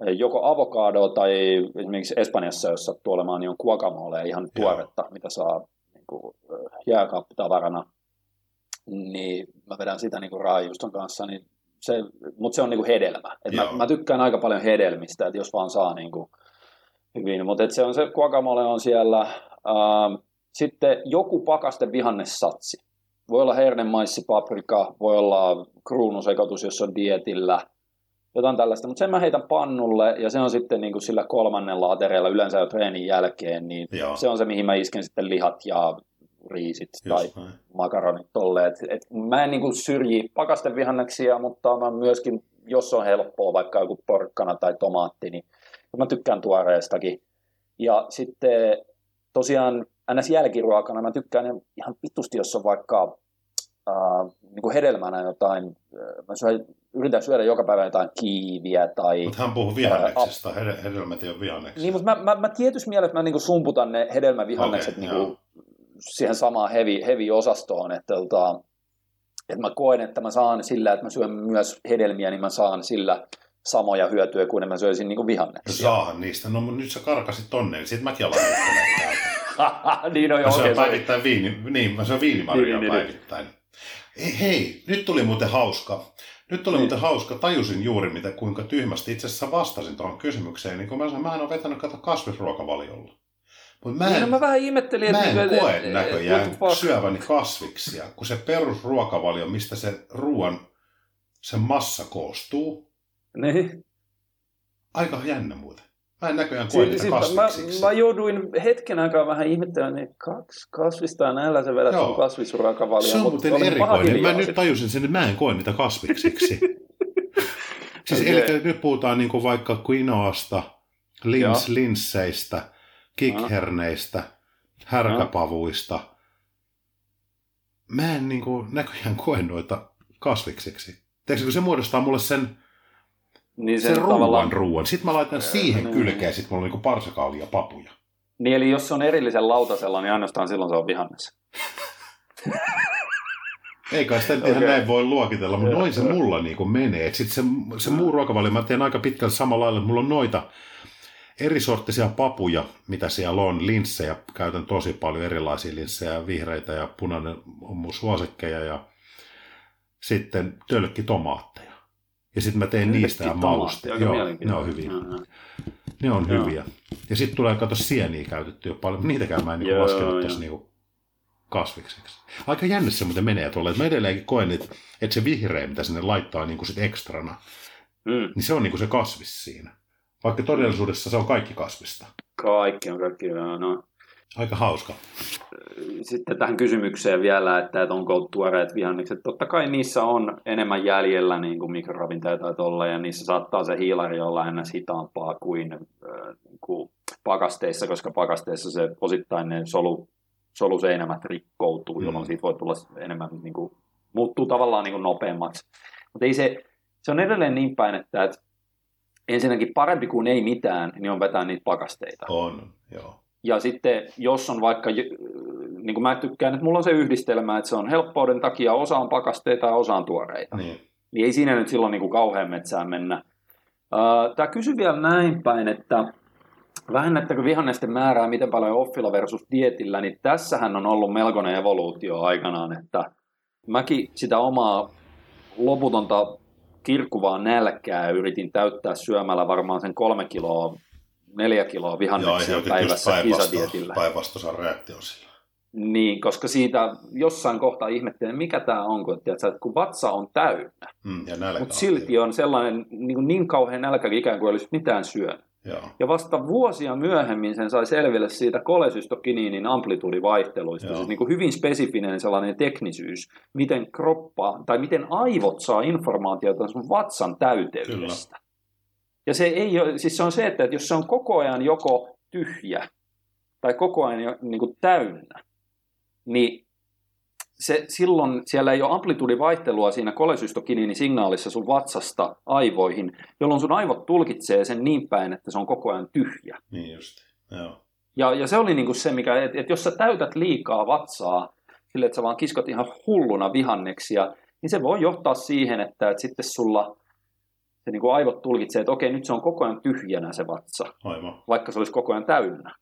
eh, joko avokado tai esimerkiksi Espanjassa, jos sattuu olemaan, niin on guacamole ihan Joo. tuoretta, mitä saa niin kuin, eh, jääkaappitavarana. Niin mä vedän sitä niin kuin raajuuston kanssa, niin se, mutta se on niin kuin hedelmä. Et mä, Joo. mä, tykkään aika paljon hedelmistä, että jos vaan saa niin kuin hyvin. Mutta se on se guacamole on siellä. Ähm, sitten joku pakaste vihannessatsi. Voi olla herne, maissi, paprika, voi olla kruunusekoitus, jos on dietillä, jotain tällaista. Mutta sen mä heitän pannulle ja se on sitten niin kuin sillä kolmannella aterialla yleensä jo treenin jälkeen, niin Joo. se on se, mihin mä isken sitten lihat ja riisit tai Just näin. makaronit tolleen. Et, et mä en niinku syrji pakastevihanneksia, mutta mä myöskin, jos on helppoa, vaikka joku porkkana tai tomaatti, niin mä tykkään tuoreestakin. Ja sitten tosiaan ns. jälkiruokana mä tykkään ihan vitusti, jos on vaikka äh, niinku hedelmänä jotain, äh, mä syön, yritän syödä joka päivä jotain kiiviä tai... Mutta hän puhuu vihanneksista, Hed- hedelmät ei ole vihanneksia. Niin, mutta mä, mä, mä tietyssä mielessä mä niinku sumputan ne hedelmävihannekset okay, joo. niinku siihen samaan heavy, heavy-osastoon, että, tota, että mä koen, että mä saan sillä, että mä syön myös hedelmiä, niin mä saan sillä samoja hyötyjä kuin mä söisin No vihanneksia. saahan niistä. No nyt sä karkasit tonne, niin sit mäkin alan. niin on jo oikein. sorry. päivittäin viini, niin, mä syön viinimarjaa Niin, niin, niin. päivittäin. Hei, nyt tuli muuten hauska. Nyt tuli Niin. muuten hauska. Tajusin juuri, mitä, kuinka tyhmästi itse asiassa vastasin tuohon kysymykseen. Niin kun mä sanoin, mä en ole vetänyt kato kasvisruokavaliolla. Mutta mä Niin, en, no mä vähän ihmettelin, mä en niinku, koe näköjään syöväni kasviksia, kun se perusruokavalio, mistä se ruoan, se massa koostuu, Niin. aika jännä muuten. Mä en näköjään koe Siis, niitä siis mä, mä jouduin hetken aikaa vähän ihmettelemään, niin kaksi kasvista ja näillä sä vedät sun kasvisruokavalio. Se on muuten erikoinen. Mä nyt tajusin sen, että mä en koe niitä kasviksiksi. siis Okei. eli nyt puhutaan niinku vaikka quinoasta, lins, linsseistä, kikherneistä, härkäpavuista. Mä en niinku näköjään koe noita kasviksiksi. Tiedätkö, kun se muodostaa mulle sen, Niin sen, se ruuan tavallaan, ruuan. Sitten mä laitan siihen niin. kylkeen, sit mulla on niinku parsakaalia ja papuja. niin eli jos se on erillisen lautasella, niin ainoastaan silloin se on vihannes. Ei kai sitä nyt ihan näin voi luokitella, mutta noin se mulla niin kuin menee. Et sit se, se muu ruokavalio mä teen aika pitkälle samalla lailla. Mulla on noita eri sorttisia papuja, mitä siellä on. Linssejä, käytän tosi paljon erilaisia linssejä, vihreitä ja punainen on mun suosikkeja. Ja sitten tölkkitomaatteja. Ja sitten mä teen niistä ja mauste. Joo, ne on hyviä. Mhm. Ne on Joo. hyviä. Ja sitten tulee kato sieniä käytetty jo paljon. Niitäkään mä en niin Joo, laskenut joo. tuossa niin kasvikseksi. Aika jännä se muuten menee tuolla. Mä edelleenkin koen, että, että se vihreä, mitä sinne laittaa niin kuin sit ekstrana, Mm. niin se on niin kuin se kasvis siinä. Vaikka todellisuudessa se on kaikki kasvista. Kaikki on kaikki. No. Aika hauska. Sitten tähän kysymykseen vielä, että, että onko tuoreet vihannekset. Totta kai niissä on enemmän jäljellä niin kuin mikroravinteita tai tolla, ja niissä saattaa se hiilari olla lähinnä hitaampaa kuin, äh, niin kuin pakasteissa, koska pakasteissa se osittain ne solu, soluseinämät rikkoutuu, Mm. jolloin siitä voi tulla enemmän, niin kuin, muuttuu tavallaan niin kuin nopeammaksi. Mutta ei se, se on edelleen niin päin, että, että ensinnäkin parempi kuin ei mitään, niin on vetää niitä pakasteita. On, joo. Ja sitten jos on vaikka, niin kuin mä tykkään, että mulla on se yhdistelmä, että se on helppouden takia osa on pakasteita ja osa on tuoreita. Niin. Niin ei siinä nyt silloin niin kuin kauhean metsään mennä. Tämä kysyy vielä näin päin, että vähennättekö vihannesten määrää miten paljon offilla versus dietillä, niin tässähän on ollut melkoinen evoluutio aikanaan, että mäkin sitä omaa loputonta kirkkuvaa nälkää yritin täyttää syömällä varmaan sen kolme kiloa, neljä kiloa vihanneksia päivässä kisadietillä. päinvastoisen reaktion sillä. Niin, koska siitä jossain kohtaa ihmettelin, mikä tämä on, kun, tiedätkö, että kun vatsa on täynnä, Mm, mutta silti on sellainen niin, kuin niin kauhean nälkä, ikään kuin olisi mitään syönyt. Joo. Ja vasta vuosia myöhemmin sen sai selville siitä kolesystokiniinin amplitudivaihteluista, Joo. siis niin kuin hyvin spesifinen sellainen teknisyys, miten kroppa tai miten aivot saa informaatiota sun vatsan täyteydestä. Ja se, ei ole, siis se on se, että jos se on koko ajan joko tyhjä tai koko ajan niin kuin täynnä, niin se, silloin siellä ei ole amplitudivaihtelua siinä kolesystokiniinisignaalissa sun vatsasta aivoihin, jolloin sun aivot tulkitsee sen niin päin, että se on koko ajan tyhjä. Niin just. Joo. Ja, ja se oli niinku se, mikä, että et jos sä täytät liikaa vatsaa sille, että sä vaan kiskot ihan hulluna vihanneksia, niin se voi johtaa siihen, että, että sitten sulla se niinku aivot tulkitsee, että okei, nyt se on koko ajan tyhjänä se vatsa, Aivan. vaikka se olisi koko ajan täynnä.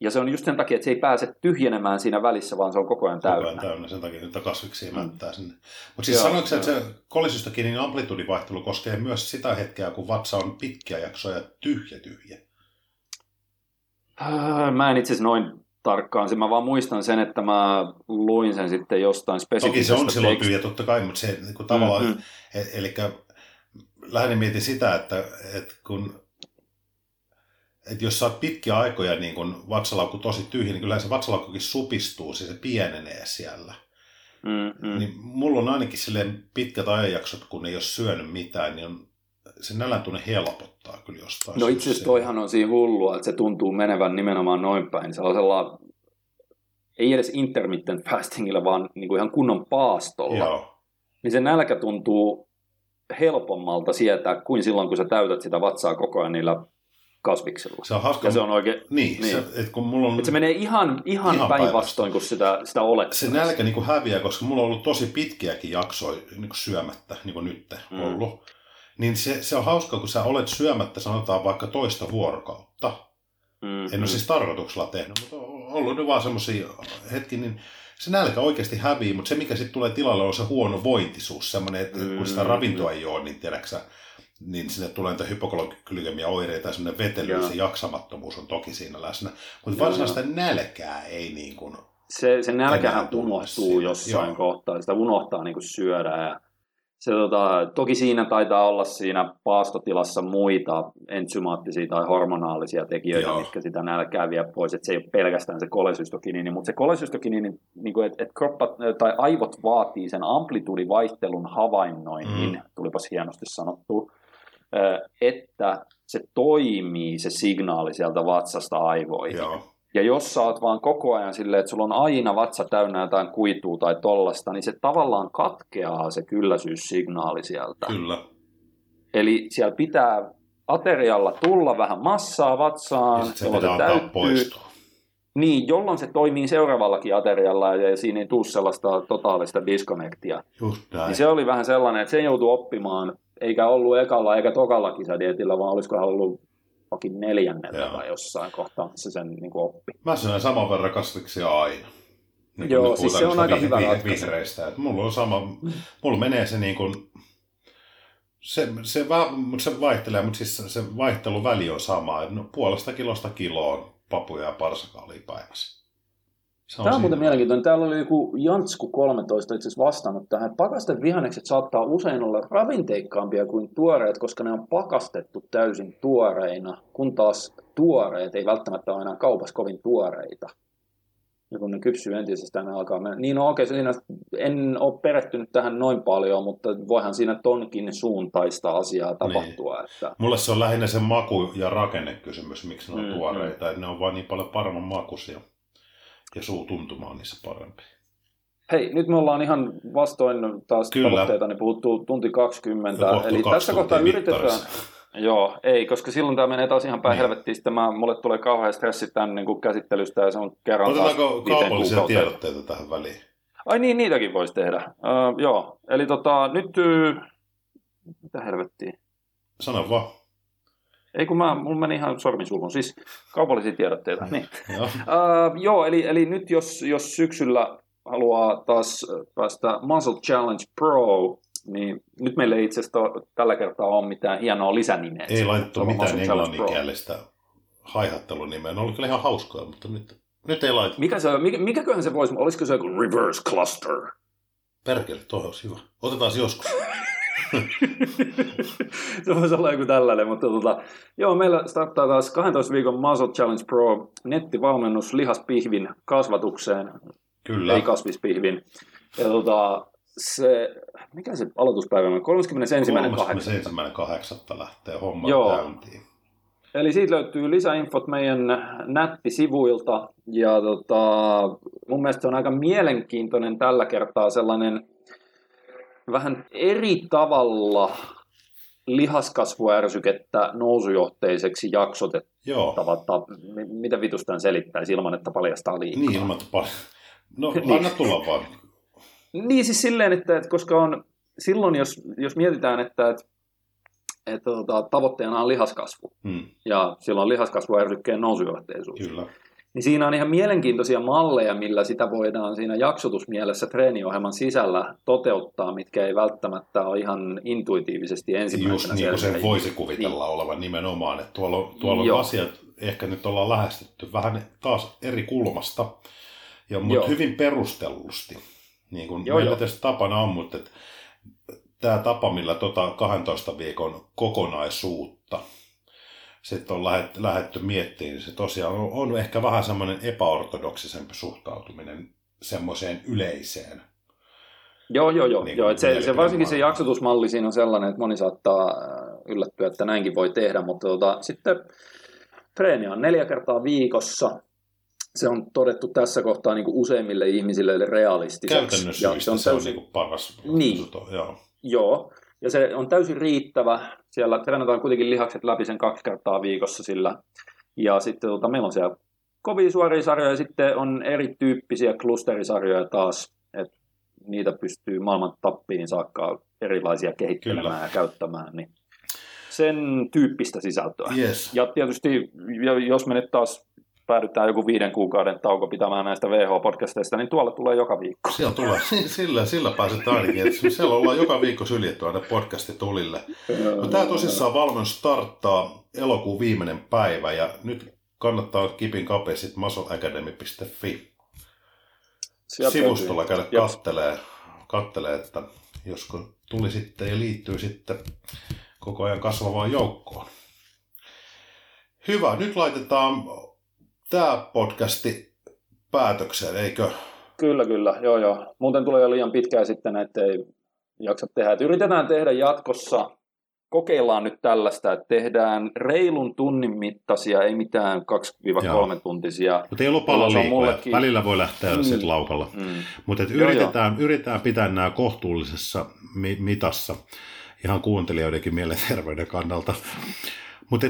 Ja se on just sen takia, että se ei pääse tyhjenemään siinä välissä, vaan se on koko ajan Koko ajan täynnä. täynnä sen takia, että kasviksi Mm. mättää sinne. Mutta siis sanoitko että se kolisystokinin niin amplitudivaihtelu koskee myös sitä hetkeä, kun vatsa on pitkiä jaksoja tyhjä tyhjä. Äh, Mä en itse asiassa noin tarkkaan, sen mä vaan muistan sen, että mä luin sen sitten jostain Toki spesifisestä se on silloin tekst- tyhjä totta kai, mutta se niin kuin tavallaan, Mm, mm, mm. eli lähinnä mietin sitä, että, että kun että jos sä oot pitkiä aikoja niin kun vatsalaukku tosi tyhjä, niin kyllä se vatsalaukkukin supistuu, siis se pienenee siellä. Mm, mm. Niin mulla on ainakin silleen pitkät ajanjaksot, kun ei ole syönyt mitään, niin on, se nälän tunne helpottaa kyllä jostain No itse asiassa toihan on siinä hullua, että se tuntuu menevän nimenomaan noin päin. Sellaisella, ei edes intermittent fastingilla, vaan niin kuin ihan kunnon paastolla. Joo, Niin se nälkä tuntuu helpommalta sietää kuin silloin, kun sä täytät sitä vatsaa koko ajan niillä kasviksilla. se on hauska. Ja se on oikein, Niin, niin. Se, kun mulla on... että se menee ihan, ihan, Ihan päinvastoin kuin sitä, sitä olet. se nälkä niin kuin häviää, koska mulla on ollut tosi pitkiäkin jaksoja niin kuin syömättä, niin kuin nyt Mm. ollut. Niin se, se on hauska, kun sä olet syömättä, sanotaan vaikka toista vuorokautta. Mm, En ole siis tarkoituksella tehnyt, mutta on ollut nyt vaan semmoisia hetki, niin se nälkä oikeasti hävii, mutta se mikä sitten tulee tilalle on se huono vointisuus, semmoinen, että kun sitä Mm. ravintoa ei ole, niin tiedäksä, niin sinne tulee niitä hypoglykämia oireita ja semmoinen vetely, Joo. se jaksamattomuus on toki siinä läsnä. Mutta varsinaista nälkää ei niin kuin, se, se nälkähän unohtuu jossain Joo. kohtaa, sitä unohtaa niin kuin syödä. Ja se, tota, toki siinä taitaa olla siinä paastotilassa muita ensymaattisia tai hormonaalisia tekijöitä, Joo. mitkä sitä nälkää vie pois. Et se ei ole pelkästään se kolesystokiniini, mutta se kolesystokiniini, niin kuin, että et kroppa tai aivot vaatii sen amplitudivaihtelun havainnoinnin, Mm. tulipas hienosti sanottu, että se toimii se signaali sieltä vatsasta aivoihin. joo, Ja jos sä oot vaan koko ajan silleen, että sulla on aina vatsa täynnä jotain kuitua tai tollasta, niin se tavallaan katkeaa se kylläisyyssignaali sieltä. kyllä. Eli siellä pitää aterialla tulla vähän massaa vatsaan, Ja se jolloin pitää antaa poistua. Niin, jolloin se toimii seuraavallakin aterialla ja siinä ei tule sellaista totaalista disconnectia. Just näin. Niin se oli vähän sellainen, että sen joutui oppimaan, eikä ollut ekalla eikä tokalla kisadietillä, vaan olisikohan ollut jokin neljännellä Joo. tai jossain kohtaa, missä sen niin kuin oppi. Mä syön saman verran kasviksia aina. Niin Joo, siis se on aika hyvä vi- ratkaisu. Vihreistä. Et mulla on sama, mulla menee se niin kuin, se, se, va, se vaihtelee, mutta siis se vaihteluväli on sama. No, puolesta kilosta kiloon papuja ja parsakaalia päivässä. Se Tämä on muuten mielenkiintoinen. Täällä oli joku Jansku 13 itse asiassa vastannut tähän. Pakasten vihannekset saattaa usein olla ravinteikkaampia kuin tuoreet, koska ne on pakastettu täysin tuoreina, kun taas tuoreet ei välttämättä ole enää kaupassa kovin tuoreita. Ja kun ne kypsyy entisestään, ne alkaa mennä. Niin no okei, siinä en ole perehtynyt tähän noin paljon, mutta voihan siinä tonkin suuntaista asiaa tapahtua. Niin. Että, Mulle se on lähinnä se maku- ja rakennekysymys, miksi ne on Mm, tuoreita. Et ne on vaan niin paljon paremman makuisia. Ja suu tuntuma on niissä parempi. Hei, nyt me ollaan ihan vastoin taas Kyllä. tavoitteita, niin puhuttu tunti 20. Ja kohta Eli tässä kohtaa yritetään... mittarissa. Joo, ei, koska silloin tämä menee taas ihan päin Niin. helvettiin. Sitten mä, mulle tulee kauhean stressi tämän niin kuin käsittelystä ja se on kerran taas Otetaanko viiteen kaupallisia tiedotteita tähän väliin? Ai niin, niitäkin voisi tehdä. Uh, joo, eli tota, nyt... Uh, mitä helvettiä? Sano vaan. Ei kun mä, mulla meni ihan sormi suuhun. Siis kaupallisia tiedotteita. Niin. Joo. Uh, joo, eli, eli nyt jos, jos syksyllä haluaa taas päästä Muscle Challenge Pro, niin nyt meillä ei itse asiassa tällä kertaa ole mitään hienoa lisänimeä. Ei laitettu mitään englanninkielistä haihattelunimeä. Ne oli kyllä ihan hauskoja, mutta nyt, nyt ei laitettu. Mikä se, mikä, mikäköhän se voisi, olisiko se joku reverse cluster? Perkele, toi olisi hyvä. Otetaan se joskus. se voisi olla joku tällainen, mutta tota, joo, meillä starttaa taas 12 viikon Muscle Challenge Pro nettivalmennus lihaspihvin kasvatukseen, Kyllä. ei kasvispihvin. Ja tota, se, mikä se aloituspäivä on? 31.8. 31.8. lähtee homma Joo. käyntiin. Eli siitä löytyy lisäinfot meidän nättisivuilta. Ja tota, mun mielestä se on aika mielenkiintoinen tällä kertaa sellainen vähän eri tavalla lihaskasvuärsykettä nousujohteiseksi jaksotettava. M- Mitä vitustaan selittäisi ilman, että paljastaa liikaa? niin ilman, että. No, Niin. anna tulla vaan. Niin siis silleen, että, että koska on silloin, jos, jos mietitään, että, että, että tota, tavoitteena on lihaskasvu Hmm, ja silloin lihaskasvuärsykkeen nousujohteisuus, kyllä. Niin siinä on ihan mielenkiintoisia malleja, millä sitä voidaan siinä jaksotusmielessä treeniohjelman sisällä toteuttaa, mitkä ei välttämättä ole ihan intuitiivisesti Just ensimmäisenä niin kuin sen voisi kuvitella Niin. olevan nimenomaan. Että tuolla on, tuolla on asiat, ehkä nyt ollaan lähestytty vähän taas eri kulmasta, ja, mutta Joo. hyvin perustellusti. Niin kuin Joo, meillä joo. tässä tapana on, mutta että tämä tapa, millä tota 12 viikon kokonaisuutta sitten on lähetty, lähetty miettimään, niin se tosiaan on, on ehkä vähän semmoinen epäortodoksisempi suhtautuminen semmoiseen yleiseen. Joo, joo, joo. Niin joo että se, se, varsinkin se jaksotusmalli siinä on sellainen, että moni saattaa äh, yllättyä, että näinkin voi tehdä, mutta tota, sitten treeni on neljä kertaa viikossa. Se on todettu tässä kohtaa niin kuin useimmille ihmisille realistiseksi. Käytännössä Ja syistä se on niin kuin paras. Niin. Joo. Joo, ja se on täysin riittävä. Siellä treenataan kuitenkin lihakset läpi sen kaksi kertaa viikossa sillä. Ja sitten tota, meillä on siellä kovia suoria sarjoja ja sitten on erityyppisiä klusterisarjoja taas. Et niitä pystyy maailman tappiin saakka erilaisia kehittelemään Kyllä. ja käyttämään. Niin sen tyyppistä sisältöä. Yes. Ja tietysti, jo- jos me nyt taas päädytään joku viiden kuukauden tauko pitämään näistä VH-podcasteista, niin tuolla tulee joka viikko. Siellä tulee, sillä, sillä pääset ainakin. että Siellä ollaan joka viikko syljetty aina podcasti tulille. No, tämä tosissaan valmennus starttaa elokuun viimeinen päivä ja nyt kannattaa kipin kapeasti muscleacademy.fi sivustolla käydä kattelee, kattelee, että josko tuli sitten ja liittyy sitten koko ajan kasvavaan joukkoon. Hyvä, nyt laitetaan tämä podcasti päätökseen, eikö? Kyllä, kyllä. Joo, joo. Muuten tulee jo liian pitkään sitten, että ei jaksa tehdä. Et yritetään tehdä jatkossa, kokeillaan nyt tällaista, että tehdään reilun tunnin mittaisia, ei mitään 2-3 tuntisia. Mutta ei on liikoja. mullekin- Välillä voi lähteä Mm. sitten laukalla. Mm. Mutta Joo, yritetään, yritetään pitää nämä kohtuullisessa mi- mitassa ihan kuuntelijoidenkin mielenterveyden kannalta. Mutta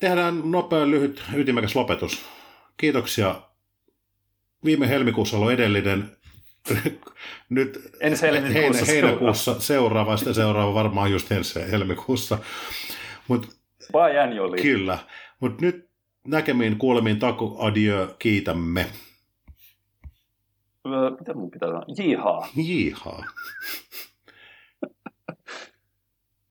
tehdään nopea, lyhyt, ytimekäs lopetus. Kiitoksia. Viime helmikuussa ollut edellinen. Nyt Ensi helmikuussa heinä- heinäkuussa seuraava, ja sitten seuraava varmaan just ensi helmikuussa. Bye annually. kyllä. Mutta nyt näkemiin, kuulemiin, taku, adieu, kiitämme. Mitä mun pitää sanoa? Jihaa. Jihaa.